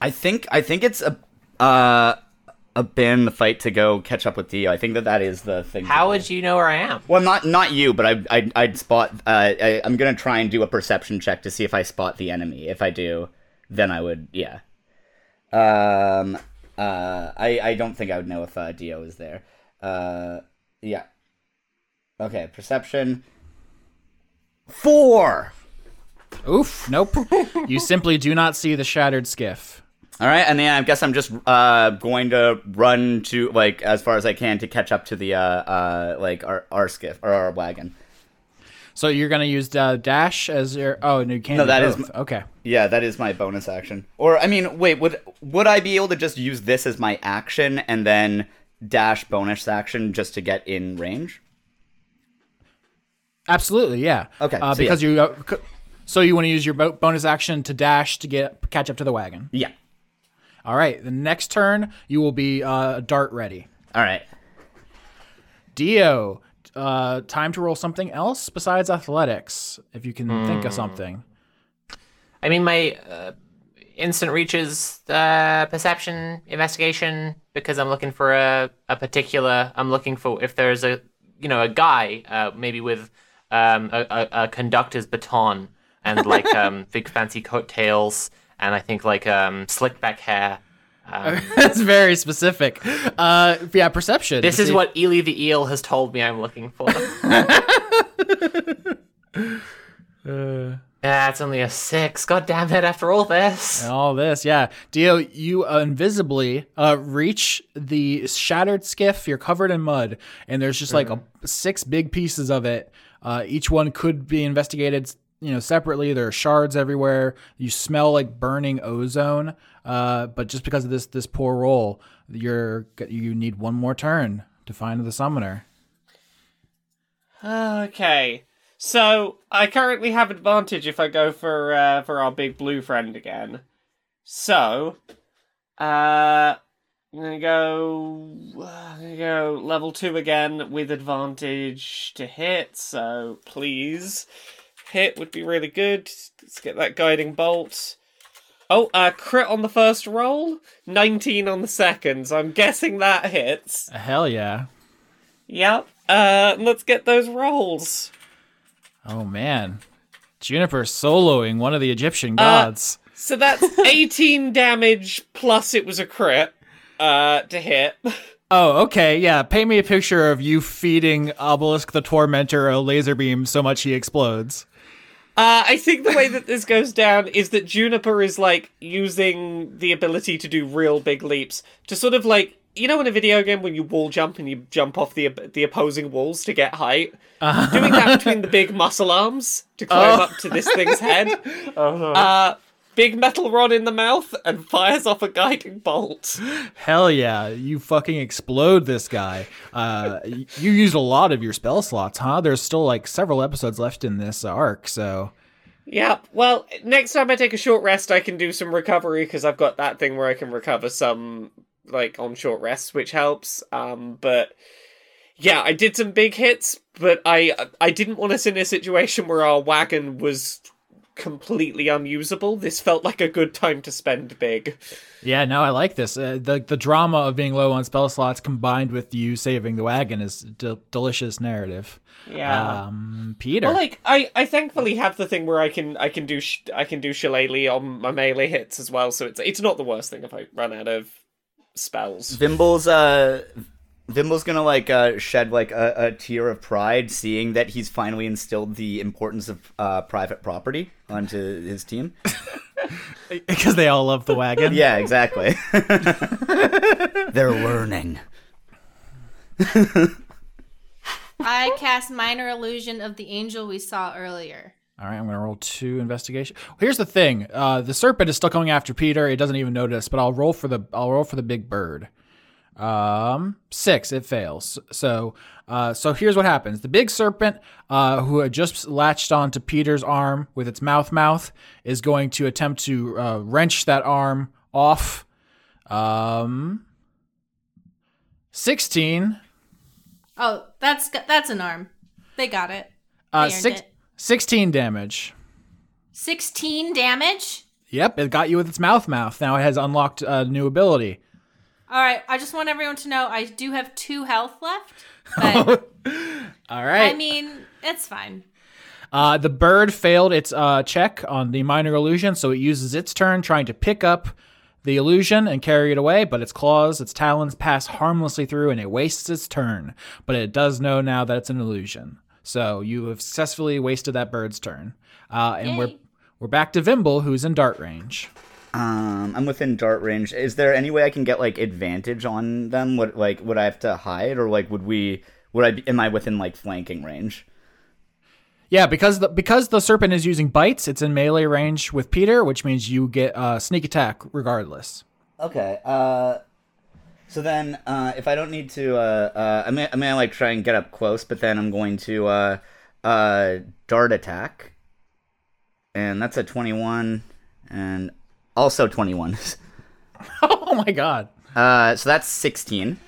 I think I think it's a uh abandon the fight to go catch up with Dio. I think that that is the thing. How would you know where I am? Well, not not you, but I I I'd spot. Uh, I, I'm gonna try and do a perception check to see if I spot the enemy. If I do, then I would. Yeah. Um. Uh. I I don't think I would know if uh, Dio is there. Uh. Yeah. Okay. Perception. Four. Oof. Nope. you simply do not see the shattered skiff. All right, and then I guess I'm just uh going to run to like as far as I can to catch up to the uh uh like our our skiff or our wagon. So you're gonna use uh, dash as your. Oh no, you can't. No, that is both. m- okay. Yeah, that is my bonus action. Or I mean, wait, would would I be able to just use this as my action and then dash bonus action just to get in range? Absolutely, yeah. Okay, Uh, so yeah. because you. Uh, so you want to use your bonus action to dash to get catch up to the wagon. Yeah. All right. The next turn, you will be uh, dart ready. All right. Dio, uh, time to roll something else besides athletics, if you can think Hmm. of something. I mean, my uh, instant reaches uh, perception investigation because I'm looking for a, a particular. I'm looking for if there's a you know a guy uh, maybe with um, a, a, a conductor's baton and like [LAUGHS] um, big fancy coattails and I think like um, slick back hair. Um, [LAUGHS] That's very specific. Uh, yeah, perception. this is see- what Ely the eel has told me I'm looking for. [LAUGHS] Yeah, it's only a six. God damn it! After all this. All this, yeah. Dio, you uh, invisibly uh, reach the shattered skiff. You're covered in mud, and there's just like a, six big pieces of it. Uh, each one could be investigated, you know, separately. There are shards everywhere. You smell like burning ozone. Uh, but just because of this this poor roll, you're you need one more turn to find the summoner. Okay. So I currently have advantage if I go for uh, for our big blue friend again. So, uh, I'm gonna go. I'm gonna go level two again with advantage to hit. So please, hit would be really good. Let's get that guiding bolt. Oh, uh, crit on the first roll, nineteen on the second. So I'm guessing that hits. Hell yeah! Yep. Uh, let's get those rolls. Oh man, Juniper soloing one of the Egyptian gods. So that's [LAUGHS] 18 damage plus it was a crit uh, to hit. [LAUGHS] Oh, okay, yeah. Paint me a picture of you feeding Obelisk the Tormentor a laser beam so much he explodes. Uh, I think the way that this goes down is that Juniper is like using the ability to do real big leaps to sort of like you know in a video game when you wall jump and you jump off the the opposing walls to get height. Doing that between the big muscle arms to climb up to this thing's head. [LAUGHS] Uh, big metal rod in the mouth and fires off a guiding bolt. Hell yeah, you fucking explode this guy. Uh, you used a lot of your spell slots, huh? There's still like several episodes left in this arc, so Yeah, well, next time I take a short rest, I can do some recovery because I've got that thing where I can recover some, like, on short rests, which helps. Um, but yeah, I did some big hits, but I I didn't want us in a situation where our wagon was completely unusable. This felt like a good time to spend big. yeah. No, I like this. Uh, the the drama of being low on spell slots combined with you saving the wagon is de- delicious narrative. Yeah. Um, Peter. Well, like I, I thankfully have the thing where I can I can do sh- I can do shillelagh on my melee hits as well, so it's it's not the worst thing if I run out of spells. Vimble's uh Vimble's gonna like uh shed like a, a tear of pride seeing that he's finally instilled the importance of uh private property onto his team. [LAUGHS] because they all love the wagon. Yeah, exactly. [LAUGHS] They're learning. [LAUGHS] I cast minor illusion of the angel we saw earlier. All right, I'm gonna roll two investigation. Here's the thing: uh, the serpent is still coming after Peter. It doesn't even notice, but I'll roll for the I'll roll for the big bird. Um, six. It fails. So, uh, so here's what happens: the big serpent, uh, who had just latched onto Peter's arm with its mouth mouth, is going to attempt to uh, wrench that arm off. Um, 16. Oh, that's that's an arm. They got it. Uh, They earned six, it. 16 damage. 16 damage. Yep, it got you with its mouth mouth. Now it has unlocked a new ability. All right, I just want everyone to know I do have two health left. But [LAUGHS] All right. I mean, it's fine. Uh, the bird failed its uh, check on the minor illusion, so it uses its turn trying to pick up the illusion and carry it away, but its claws, its talons pass harmlessly through and it wastes its turn. But it does know now that it's an illusion. So you have successfully wasted that bird's turn. Uh, and we're we're back to Vimble, who's in dart range. Um, I'm within dart range. Is there any way I can get like advantage on them? Would like would I have to hide or like would we would I be, am I within like flanking range? Yeah, because the because the serpent is using bites, it's in melee range with Peter, which means you get uh, sneak attack regardless. Okay. Uh, so then uh, if I don't need to, uh, uh, I'm gonna, I'm gonna like try and get up close, but then I'm going to uh, uh, dart attack, and that's a 21, and also 21. [LAUGHS] oh my god! uh, so that's 16.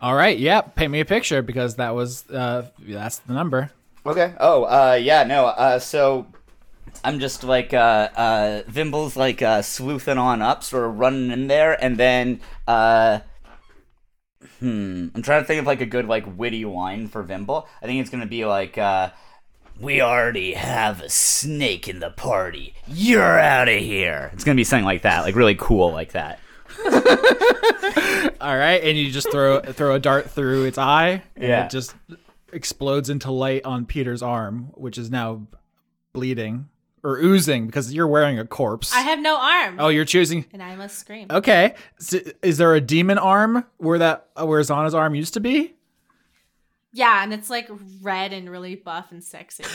All right, yeah, paint me a picture because that was uh, that's the number. Okay. Oh, uh, yeah, no, uh, so I'm just like, uh, uh, Vimble's like, uh, sleuthing on up, sort of running in there, and then, uh, hmm, I'm trying to think of like a good, like, witty line for Vimble. I think it's gonna be like, uh, we already have a snake in the party. You're out of here. It's gonna be something like that, like really cool like that. [LAUGHS] All right, and you just throw throw a dart through its eye, and Yeah. it just explodes into light on Peter's arm, which is now bleeding or oozing because you're wearing a corpse. I have no arm. oh, you're choosing. And I must scream. Okay, so is there a demon arm where that uh, where Zana's arm used to be? Yeah, and it's like red and really buff and sexy. [LAUGHS]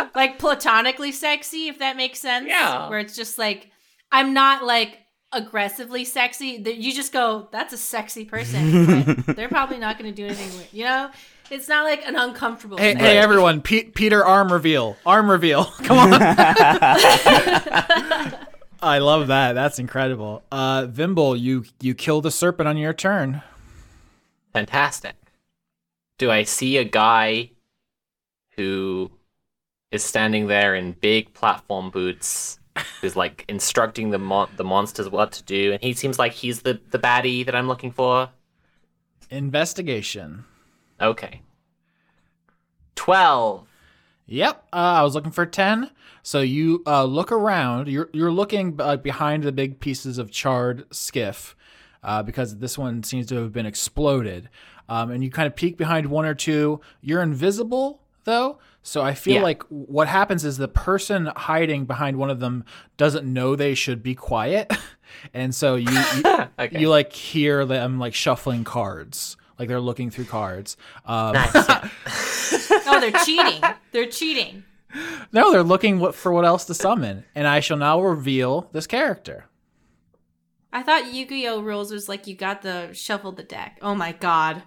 [LAUGHS] like platonically sexy, if that makes sense. Yeah. Where it's just like, I'm not like aggressively sexy. That You just go, that's a sexy person. [LAUGHS] they're probably not going to do anything weird. You know? It's not like an uncomfortable Hey, hey everyone, Pe- Peter arm reveal, arm reveal. Come on. I love that. That's incredible. Uh, Vimble, you you kill the serpent on your turn. Fantastic. Do I see a guy who is standing there in big platform boots, who's like instructing the mon- the monsters what to do, and he seems like he's the the baddie that I'm looking for? Investigation. Okay. Twelve. Yep, uh, I was looking for ten. So you uh, look around. You're you're looking uh, behind the big pieces of charred skiff uh, because this one seems to have been exploded. Um, and you kind of peek behind one or two. You're invisible though, so I feel Yeah. like what happens is the person hiding behind one of them doesn't know they should be quiet, [LAUGHS] and so you you, [LAUGHS] Okay. you like hear them like shuffling cards, like they're looking through cards. Um, Nice. [LAUGHS] yeah. Oh, they're cheating. They're cheating. No, they're looking what, for what else to summon, and I shall now reveal this character. I thought Yu-Gi-Oh rules was like you got the shuffle the deck. Oh my god.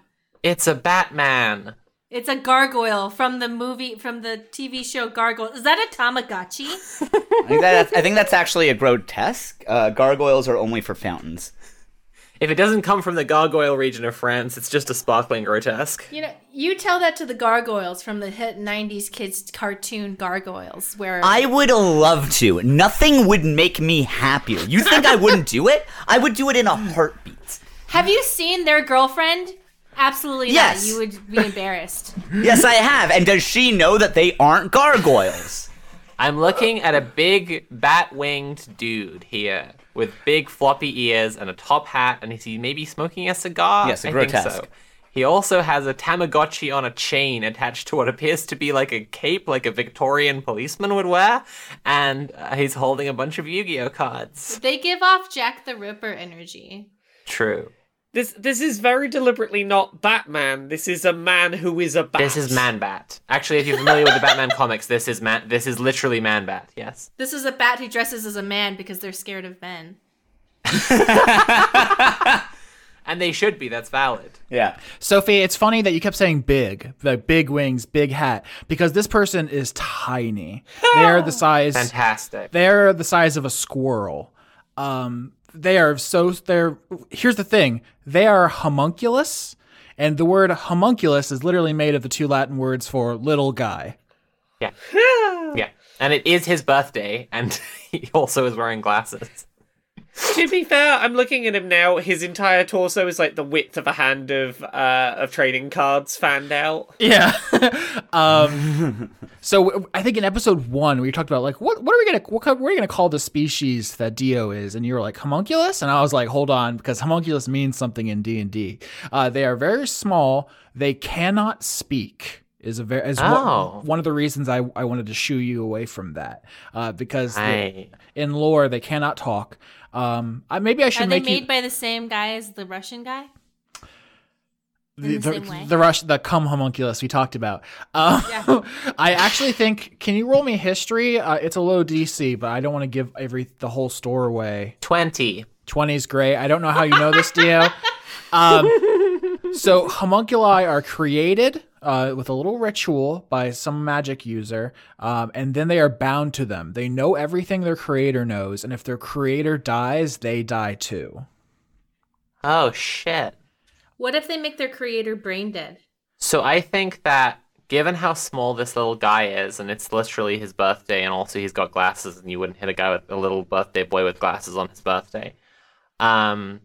It's a Batman. It's a gargoyle from the movie from the TV show Gargoyle. Is that a Tamagotchi? [LAUGHS] I think, that's, I think that's actually a grotesque. Uh, gargoyles are only for fountains. If it doesn't come from the Gargoyle region of France, it's just a sparkling grotesque. You know, you tell that to the gargoyles from the hit '90s kids cartoon Gargoyles, where I would love to. Nothing would make me happier. You think I wouldn't do it? I would do it in a heartbeat. have you seen their girlfriend? Absolutely Yes. not. You would be embarrassed. [LAUGHS] Yes, I have. And does she know that they aren't gargoyles? I'm looking at a big bat-winged dude here with big floppy ears and a top hat, and is he maybe smoking a cigar? Yes, a I think so. He also has a Tamagotchi on a chain attached to what appears to be like a cape, like a Victorian policeman would wear, and uh, he's holding a bunch of Yu-Gi-Oh cards. they give off Jack the Ripper energy. True. This this is very deliberately not Batman. This is a man who is a bat. This is Man Bat. Actually, if you're familiar with the Batman comics, this is Man. This is literally Man Bat. Yes. This is a bat who dresses as a man because they're scared of men. [LAUGHS] And they should be. That's valid. Yeah. Sophie, it's funny that you kept saying big, like big wings, big hat, because this person is tiny. They're the [LAUGHS] size. Fantastic. They're the size of a squirrel. Um, they are so they're here's the thing they are homunculus and the word homunculus is literally made of the two latin words for little guy Yeah. yeah. And it is his birthday, and [LAUGHS] he also is wearing glasses. To be fair, I'm looking at him now. His entire torso is like the width of a hand of uh, of trading cards fanned out. yeah. [LAUGHS] Um so I think in episode one we talked about like what what are we gonna what, what are we gonna call the species that dio is? And you were like homunculus? And i was like hold on because homunculus means something in d&d uh, they are very small. They cannot speak is a very is Oh. one, one of the reasons I, I wanted to shoo you away from that. Uh, because the- in lore they cannot talk um I, maybe i should Are they made you by the same guy as the Russian guy? the, in the same the rush the cum homunculus we talked about. Um, [LAUGHS] i actually think can you roll me history? Uh, it's a low dc but i don't want to give every the whole store away. 20. 20 is great. I don't know how you know this dio. Um, [LAUGHS] so homunculi are created uh, with a little ritual by some magic user, um, and then they are bound to them. They know everything their creator knows, and if their creator dies, they die too. Oh, shit. What if they make their creator brain dead? So I think that given how small this little guy is, and it's literally his birthday, and also he's got glasses, and you wouldn't hit a guy with a little birthday boy with glasses on his birthday. Um,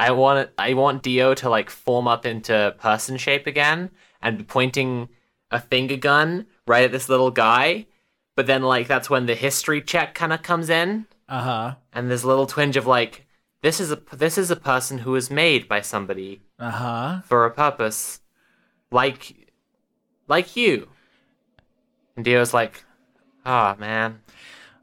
I want I want Dio to like form up into person shape again and pointing a finger gun right at this little guy. But then like that's when the history check kind of comes in, Uh huh. and there's a little twinge of like this is a this is a person who was made by somebody Uh huh. for a purpose, like, like you. And Dio's like, ah, man,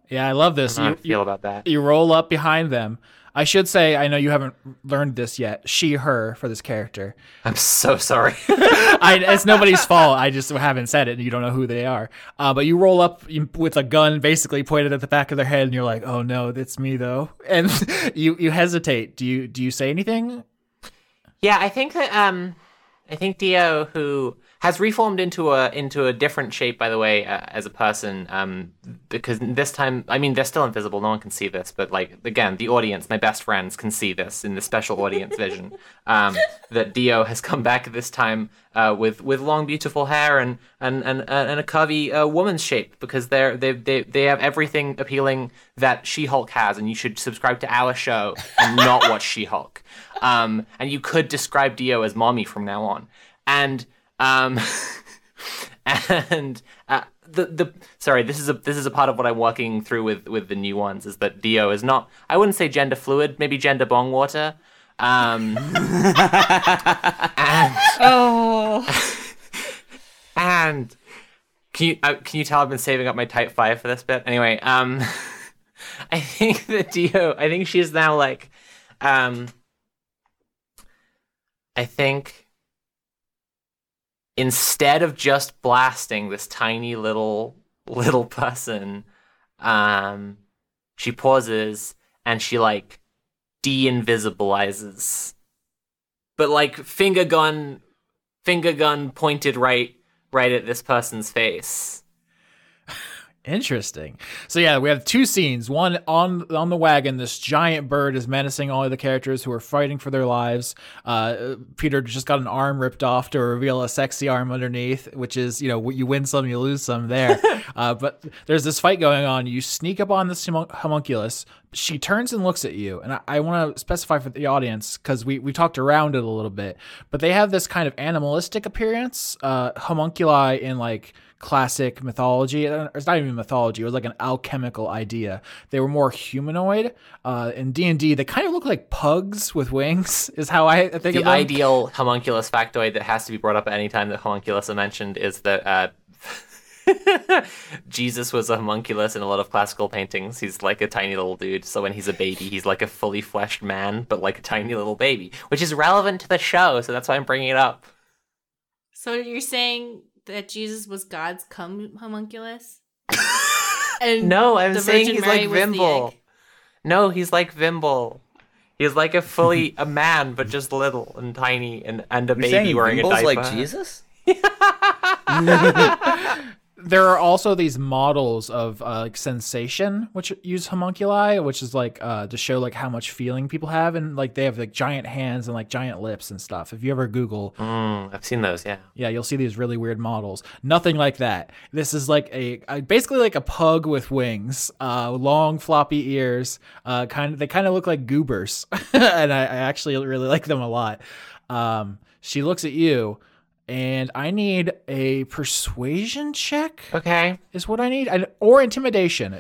Yeah, I love this. I don't know how You, feel you, about that. you roll up behind them. I should say, I know you haven't learned this yet. She, her for this character. I'm so sorry. [LAUGHS] I, it's nobody's fault. I just haven't said it, and you don't know who they are. Uh, but you roll up with a gun, basically pointed at the back of their head, and you're like, "Oh no, that's me though." [LAUGHS] And you you hesitate. Do you do you say anything? yeah, I think that um, I think Dio, who has reformed into a into a different shape, by the way, uh, as a person, um, because this time, I mean, they're still invisible. No one can see this, but like again, the audience, my best friends, can see this in the special audience vision. [LAUGHS] Um, that Dio has come back this time uh, with with long, beautiful hair and and and, and a curvy uh, woman's shape, because they're they they they have everything appealing that She Hulk has, and you should subscribe to our show and not [LAUGHS] watch She Hulk. Um, and you could describe Dio as mommy from now on, and um, [LAUGHS] and uh, the the sorry, this is a this is a part of what I'm working through with with the new ones is that Dio is not I wouldn't say gender fluid, maybe gender bong water. Um, and Oh, [LAUGHS] and can you uh, can you tell I've been saving up my type five for this bit? Anyway, um, [LAUGHS] I think that Dio, I think she's now like, um, I think instead of just blasting this tiny little [LAUGHS] little person, um, she pauses and she like de-invisibilizes, but like finger gun, finger gun pointed right right at this person's face. Interesting. So yeah, we have two scenes. One on on the wagon, this giant bird is menacing all of the characters who are fighting for their lives. Uh, Peter just got an arm ripped off to reveal a sexy arm underneath, which is you know you win some, you lose some there. [LAUGHS] uh, but there's this fight going on. You sneak up on this homun- homunculus. She turns and looks at you, and I, I want to specify for the audience because we we talked around it a little bit, but they have this kind of animalistic appearance. Uh, homunculi in like classic mythology. Uh, It's not even mythology. It was like an alchemical idea. They were more humanoid. Uh, in D and D, they kind of look like pugs with wings. [LAUGHS] Is how I think The of them. The ideal homunculus factoid that has to be brought up at any time that homunculus are mentioned is that uh, [LAUGHS] Jesus was a homunculus in a lot of classical paintings. He's like a tiny little dude. So when he's a baby, he's like a fully fleshed man, but like a tiny little baby, which is relevant to the show. So that's why I'm bringing it up. So you're saying that Jesus was God's cum homunculus? [LAUGHS] and No, I'm saying Virgin he's Mary like was Vimble. No, he's like Vimble. He's like a fully [LAUGHS] a man, but just little and tiny, and and a You're baby saying wearing a Vimble's diaper. like Jesus? [LAUGHS] there are also these models of uh, like sensation which use homunculi which is like uh, to show like how much feeling people have and like they have like giant hands and like giant lips and stuff. If you ever google Mm, I've seen those. Yeah. yeah you'll see these really weird models. Nothing like that. This is like a, a basically like a pug with wings uh, long floppy ears uh, kind of they kind of look like goobers. [LAUGHS] And I, I actually really like them a lot. Um, she looks at you and i need a persuasion check Okay. is what I need, and, or intimidation.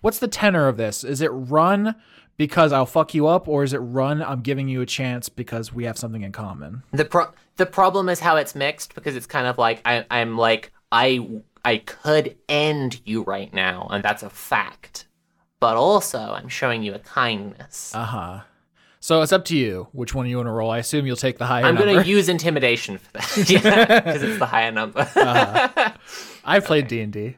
What's the tenor of this? Is it run because I'll fuck you up, or is it run? I'm giving you a chance because we have something in common. The pro- the problem is how it's mixed because it's kind of like I I'm like I I could end you right now and that's a fact. But also I'm showing you a kindness. Uh huh. So it's up to you which one you want to roll. I assume you'll take the higher I'm number. going to use intimidation for that. [LAUGHS] yeah, because it's the higher number. Uh-huh. I played D and D.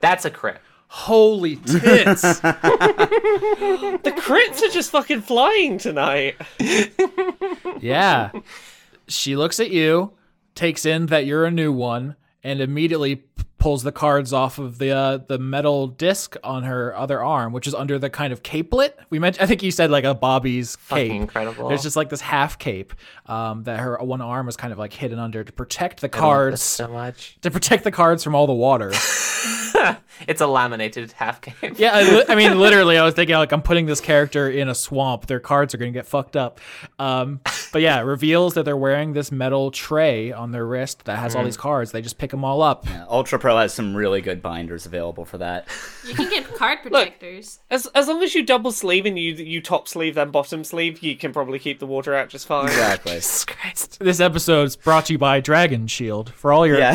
That's a crit. Holy tits! [LAUGHS] The crits are just fucking flying tonight. [LAUGHS] yeah. She looks at you, takes in that you're a new one, and immediately p- pulls the cards off of the uh, the metal disc on her other arm, which is under the kind of capelet. We mentioned, I think you said like a Bobby's Fucking cape. incredible. There's just like this half cape um, that her one arm was kind of like hidden under to protect the I love this cards, so much. to protect the cards from all the water. [LAUGHS] It's a laminated half game. Yeah, I, li- I mean, [LAUGHS] literally, I was thinking like I'm putting this character in a swamp. Their cards are gonna get fucked up. Um, but yeah, it reveals that they're wearing this metal tray on their wrist that has all these cards. They just pick them all up. Ultra Pro has some really good binders available for that. You can get [LAUGHS] card protectors. As as long as you double sleeve and you you top sleeve then bottom sleeve, you can probably keep the water out just fine. Exactly. Jesus Christ. This episode is brought to you by Dragon Shield for all your. [LAUGHS] [LAUGHS] well,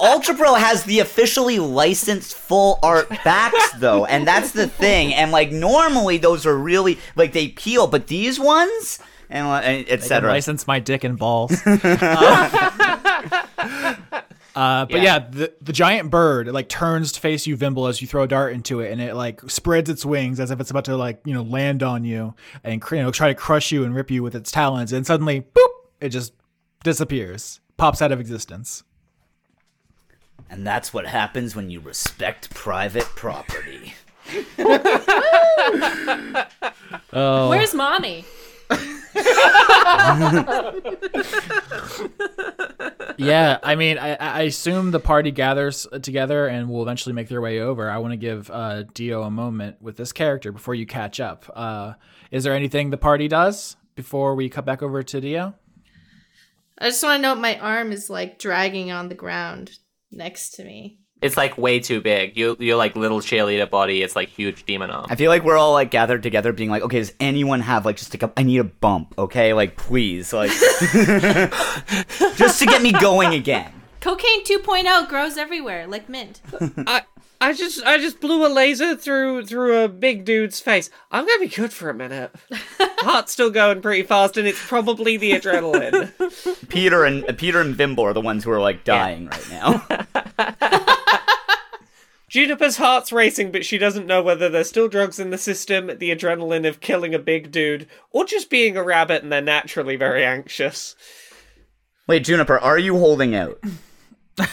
Ultra Pro has the officially licensed full art backs though, and that's the thing. And like normally those are really like they peel, but these ones and, uh, and etc. license my dick and balls. uh, [LAUGHS] uh, but yeah, Yeah. the the giant bird it, like turns to face you, Vimble, as you throw a dart into it, and it like spreads its wings as if it's about to like you know land on you and cr- you know try to crush you and rip you with its talons, and suddenly, boop, it just disappears, pops out of existence. And that's what happens when you respect private property. [LAUGHS] Oh, [LAUGHS] Where's mommy? Yeah. I mean, I, I assume the party gathers together and will eventually make their way over. I want to give uh, Dio a moment with this character before you catch up. Uh, is there anything the party does before we cut back over to Dio? I just want to note my arm is like dragging on the ground next to me. It's like way too big. You you're like little cheerleader body. It's like huge demon arm. I feel like we're all like gathered together, being like, okay, does anyone have like just like a, I need a bump, okay, like please, like [LAUGHS] just to get me going again. Cocaine 2.0 grows everywhere, like mint. I I just I just blew a laser through through a big dude's face. I'm gonna be good for a minute. [LAUGHS] Heart's still going pretty fast, and it's probably the adrenaline. Peter and uh, Peter and Vimble are the ones who are like dying right now. [LAUGHS] Juniper's heart's racing, but she doesn't know whether there's still drugs in the system, the adrenaline of killing a big dude, or just being a rabbit and they're naturally very anxious. Wait, Juniper, are you holding out? [LAUGHS]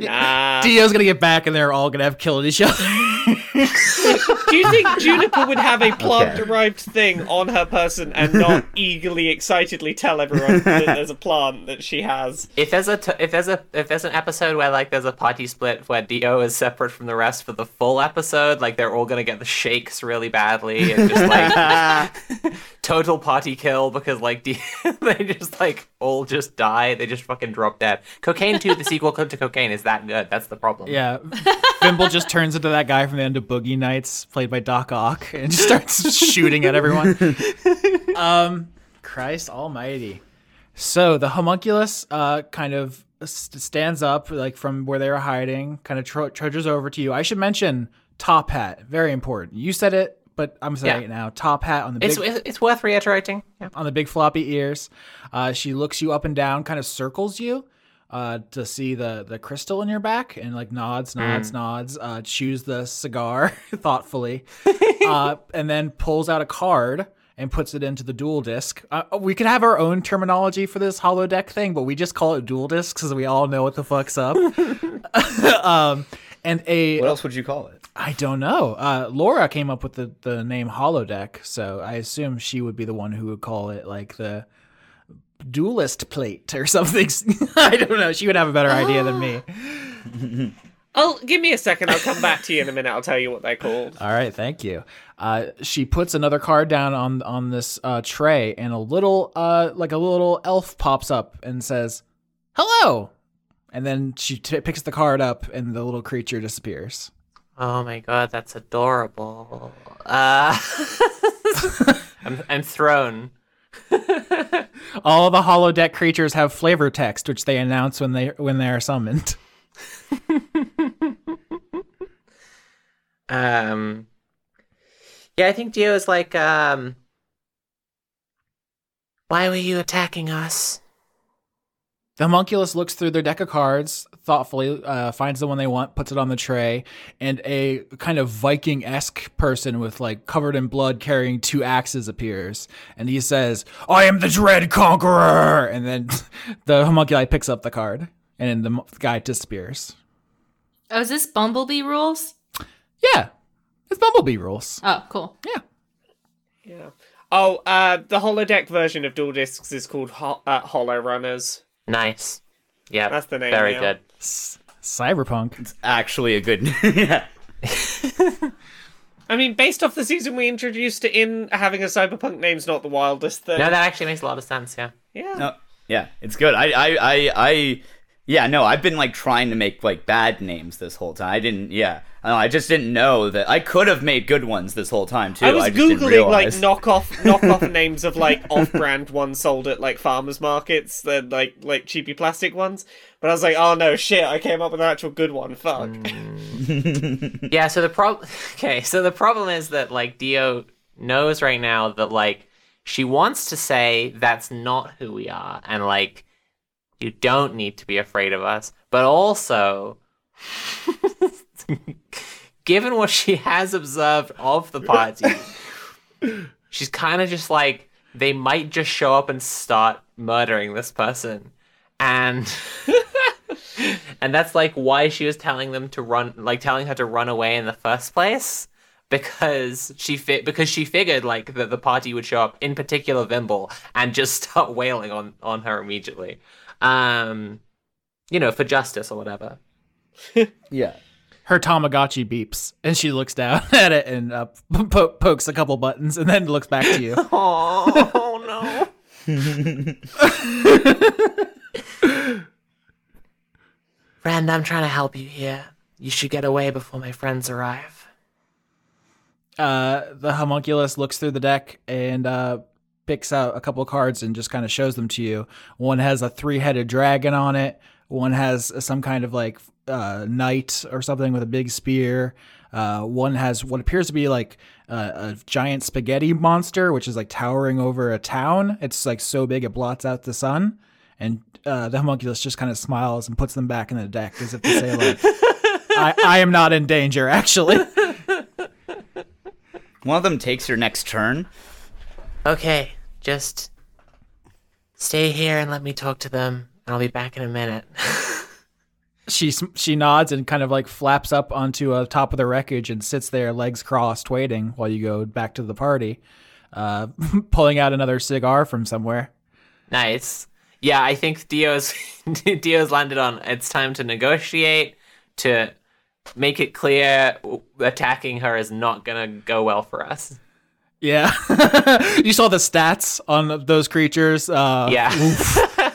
Nah. Dio's gonna get back and they're all gonna have killed each other. Do you think Juniper would have a plant derived thing on her person and not [LAUGHS] eagerly, excitedly tell everyone that there's a plant that she has? If there's a t- if there's a if there's an episode where like there's a party split where Dio is separate from the rest for the full episode, like they're all gonna get the shakes really badly and just like [LAUGHS] total party kill because like Dio, [LAUGHS] they just like all just die. They just fucking drop dead. Cocaine 2, the sequel to Cocaine, is that good? That's the problem. yeah, Vimble just turns into that guy from the end of Boogie Nights, played by Doc Ock, and just starts shooting at everyone. Um, Christ Almighty. So the homunculus uh, kind of st- stands up, like from where they were hiding, kind of tr- trudges over to you. I should mention Top Hat, very important. You said it, but I'm saying Yeah. it now. Top Hat on the It's big it's worth reiterating. Yeah. on the big floppy ears. Uh, she looks you up and down, kind of circles you uh, to see the the crystal in your back, and like nods, nods, nods. Uh, chews the cigar [LAUGHS] thoughtfully, [LAUGHS] uh, and then pulls out a card and puts it into the duel disc. Uh, we could have our own terminology for this holodeck thing, but we just call it duel disc because we all know what the fuck's up. [LAUGHS] um, and a What else would you call it? I don't know. Uh, Laura came up with the, the name holodeck, so I assume she would be the one who would call it like the duelist plate or something. [LAUGHS] I don't know. She would have a better idea than me. [LAUGHS] Oh, give me a second. I'll come back to you in a minute. I'll tell you what they're called. All right, thank you. Uh, she puts another card down on on this uh, tray, and a little uh, like a little elf pops up and says, "Hello," and then she t- picks the card up, and the little creature disappears. Oh my god, that's adorable. Uh, [LAUGHS] I'm, I'm thrown. [LAUGHS] All the holodeck creatures have flavor text, which they announce when they when they are summoned. [LAUGHS] Um, yeah, I think Dio is like, um, why were you attacking us? The homunculus looks through their deck of cards thoughtfully, uh, finds the one they want, puts it on the tray, and a kind of Viking esque person with like covered in blood carrying two axes appears. And he says, I am the Dread Conqueror! And then [LAUGHS] the homunculi picks up the card, and the guy disappears. Oh, is this Bumblebee rules? Yeah, it's Bumblebee rules. Oh, cool. Yeah. Yeah. Oh, uh, the holodeck version of Duel Discs is called Ho- uh, Hollow Runners. Nice. Yeah, That's the name Very now. good. S- Cyberpunk. It's actually, a good. [LAUGHS] yeah. I mean, based off the season we introduced it in, having a cyberpunk name's not the wildest thing. No, that actually makes a lot of sense. Yeah. yeah. No, yeah, it's good. I, I, I, I, yeah, no, I've been like trying to make like bad names this whole time. I didn't, yeah, I, don't know, I just didn't know that I could have made good ones this whole time too. I was just didn't googling like realize. knockoff [LAUGHS] knockoff names of like off-brand ones sold at like farmers markets, the like like cheapy plastic ones. But I was like, oh no, shit! I came up with an actual good one. Fuck. Hmm. Yeah, so the [LAUGHS] problem Okay, so the problem is that like Dio knows right now that like she wants to say that's not who we are and like you don't need to be afraid of us, but also [LAUGHS] [LAUGHS] given what she has observed of the party, she's kind of just like they might just show up and start murdering this person. And [LAUGHS] and that's like why she was telling them to run like telling her to run away in the first place because she fi- because she figured like that the party would show up in particular Vimble and just [LAUGHS] start wailing on on her immediately um you know for justice or whatever yeah. Her Tamagotchi beeps, and she looks down [LAUGHS] at it and uh, po- pokes a couple buttons, and then looks back to you. [LAUGHS] oh no friend i'm trying to help you here you should get away before my friends arrive uh, the homunculus looks through the deck and uh, picks out a couple cards and just kind of shows them to you. One has a three-headed dragon on it. One has some kind of like uh, knight or something with a big spear. Uh, one has what appears to be like uh, a giant spaghetti monster, which is like towering over a town. It's like so big it blots out the sun. And uh, the homunculus just kind of smiles and puts them back in the deck as if to say, like, I, I am not in danger, actually. One of them takes your next turn. okay just stay here and let me talk to them i'll be back in a minute [LAUGHS] she she nods and kind of like flaps up onto a top of the wreckage and sits there, legs crossed, waiting while you go back to the party, uh, [LAUGHS] pulling out another cigar from somewhere. Nice. Yeah, I think Dio's [LAUGHS] Dio's landed on it's time to negotiate to make it clear attacking her is not gonna go well for us. Yeah, you saw the stats on those creatures. Uh, Yeah.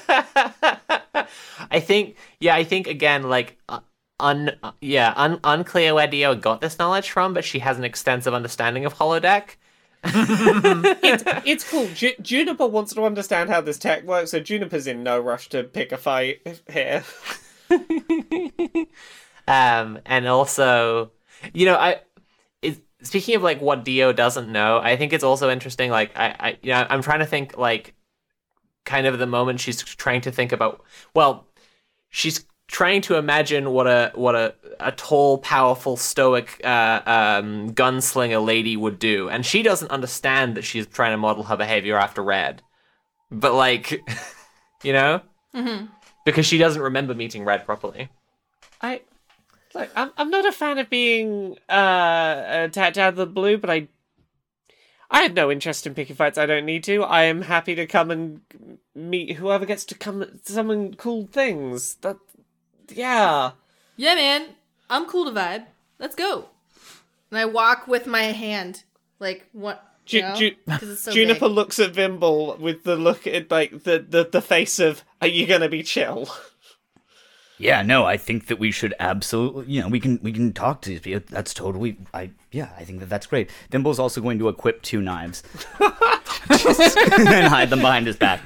[LAUGHS] I think yeah, I think again like uh, un uh, yeah, un- unclear where Dio got this knowledge from, but she has an extensive understanding of holodeck. [LAUGHS] it's, [LAUGHS] it's cool. Ju- Juniper wants to understand how this tech works, so Juniper's in no rush to pick a fight here. um, and also, you know, I it, speaking of like what Dio doesn't know, I think it's also interesting. Like, I, I, you know, I'm trying to think like kind of the moment she's trying to think about. Well, she's trying to imagine what a what a a tall, powerful, stoic uh, um, gunslinger lady would do, and she doesn't understand that she's trying to model her behavior after Red, but like, [LAUGHS] you know, mm-hmm. because she doesn't remember meeting Red properly. I look. I'm I'm not a fan of being uh attacked out of the blue, but I I had no interest in picking fights. I don't need to. I am happy to come and meet whoever gets to come summon cool things. That yeah. Yeah, man. I'm cool to vibe. Let's go. And I walk with my hand, like what? Ju- know? Ju- so Juniper big. looks at Vimble with the look at like the, the the face of Are you gonna be chill? Yeah, no, I think that we should absolutely, you know, we can we can talk to these people. That's totally, I yeah, I think that that's great. Vimble's also going to equip two knives [LAUGHS] and hide them behind his back.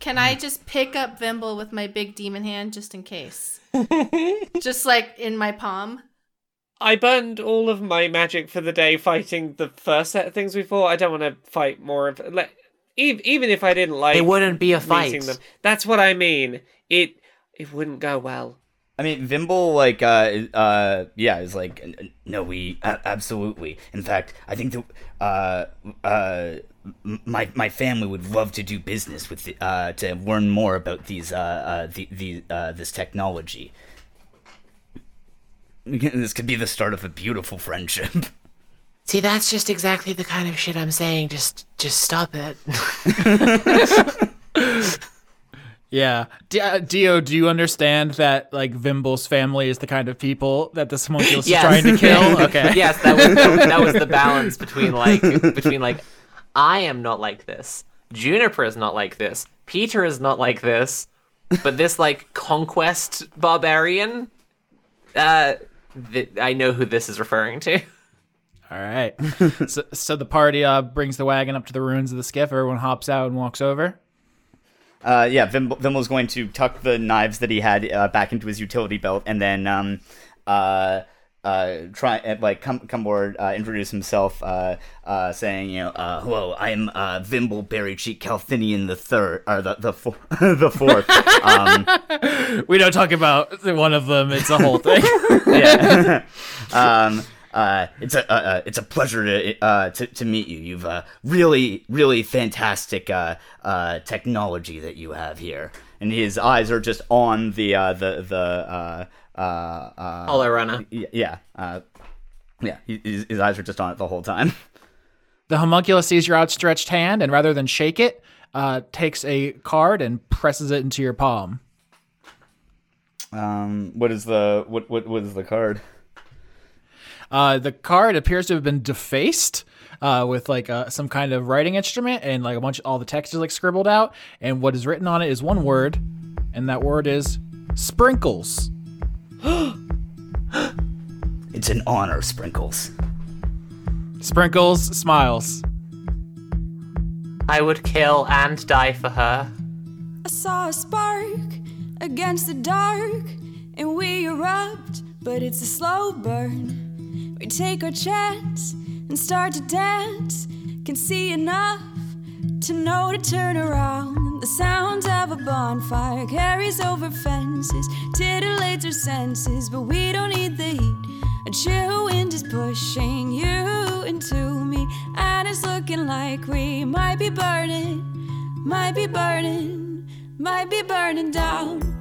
Can I just pick up Vimble with my big demon hand just in case? [LAUGHS] just like in my palm. I burned all of my magic for the day fighting the first set of things we fought. I don't want to fight more of like even even if I didn't like It wouldn't be a meeting fight. them. That's what I mean. It it wouldn't go well. I mean, Vimble, like, uh, uh, yeah, is like, n- n- no, we a- absolutely. In fact, I think that, uh, uh, my my family would love to do business with, the, uh, to learn more about these, uh, uh the, the, uh, this technology. [LAUGHS] This could be the start of a beautiful friendship. [LAUGHS] See, that's just exactly the kind of shit I'm saying. Just, just stop it. [LAUGHS] Yeah. D- uh, Dio, do you understand that like Vimble's family is the kind of people that the homunculus [LAUGHS] is Yes. trying to kill? [LAUGHS] Okay. yes, that was that was the [LAUGHS] balance between like between like I am not like this. Juniper is not like this. Peter is not like this. But this like conquest barbarian, uh, th- I know who this is referring to. All right. so, so the party uh, brings the wagon up to the ruins of the skiff. Everyone hops out and walks over. Uh, yeah, Vimble, Vimble's going to tuck the knives that he had uh, back into his utility belt, and then um, uh, uh, try and like come come aboard, uh, introduce himself, uh, uh, saying, you know, uh, hello, I'm uh, Vimble Berrycheek Calthinian the third, or the the, four, [LAUGHS] the fourth. um, [LAUGHS] We don't talk about one of them. It's a whole thing. [LAUGHS] yeah. um, uh, it's a uh, it's a pleasure to, uh, to to meet you. You've uh, really really fantastic uh, uh, technology that you have here, and his eyes are just on the uh, the the uh, uh, uh, Hollow runner. yeah uh, yeah. His, his eyes are just on it the whole time. [LAUGHS] the homunculus sees your outstretched hand and rather than shake it, uh, takes a card and presses it into your palm. Um, what is the what what what is the card? Uh, the card appears to have been defaced uh, with like uh, some kind of writing instrument and like a bunch all the text is like scribbled out and what is written on it is one word and that word is sprinkles. [GASPS] It's an honor, Sprinkles. Sprinkles smiles. I would kill and die for her. I saw a spark against the dark, and we erupt, but it's a slow burn. We take our chance and start to dance. Can see enough to know to turn around. The sound of a bonfire carries over fences, titillates our senses, but we don't need the heat. A chill wind is pushing you into me, and it's looking like we might be burning, might be burning, might be burning down.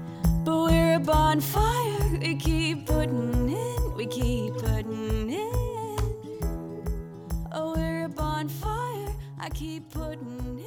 But we're a bonfire, we keep putting in, we keep putting in. Oh, we're a bonfire, I keep putting in,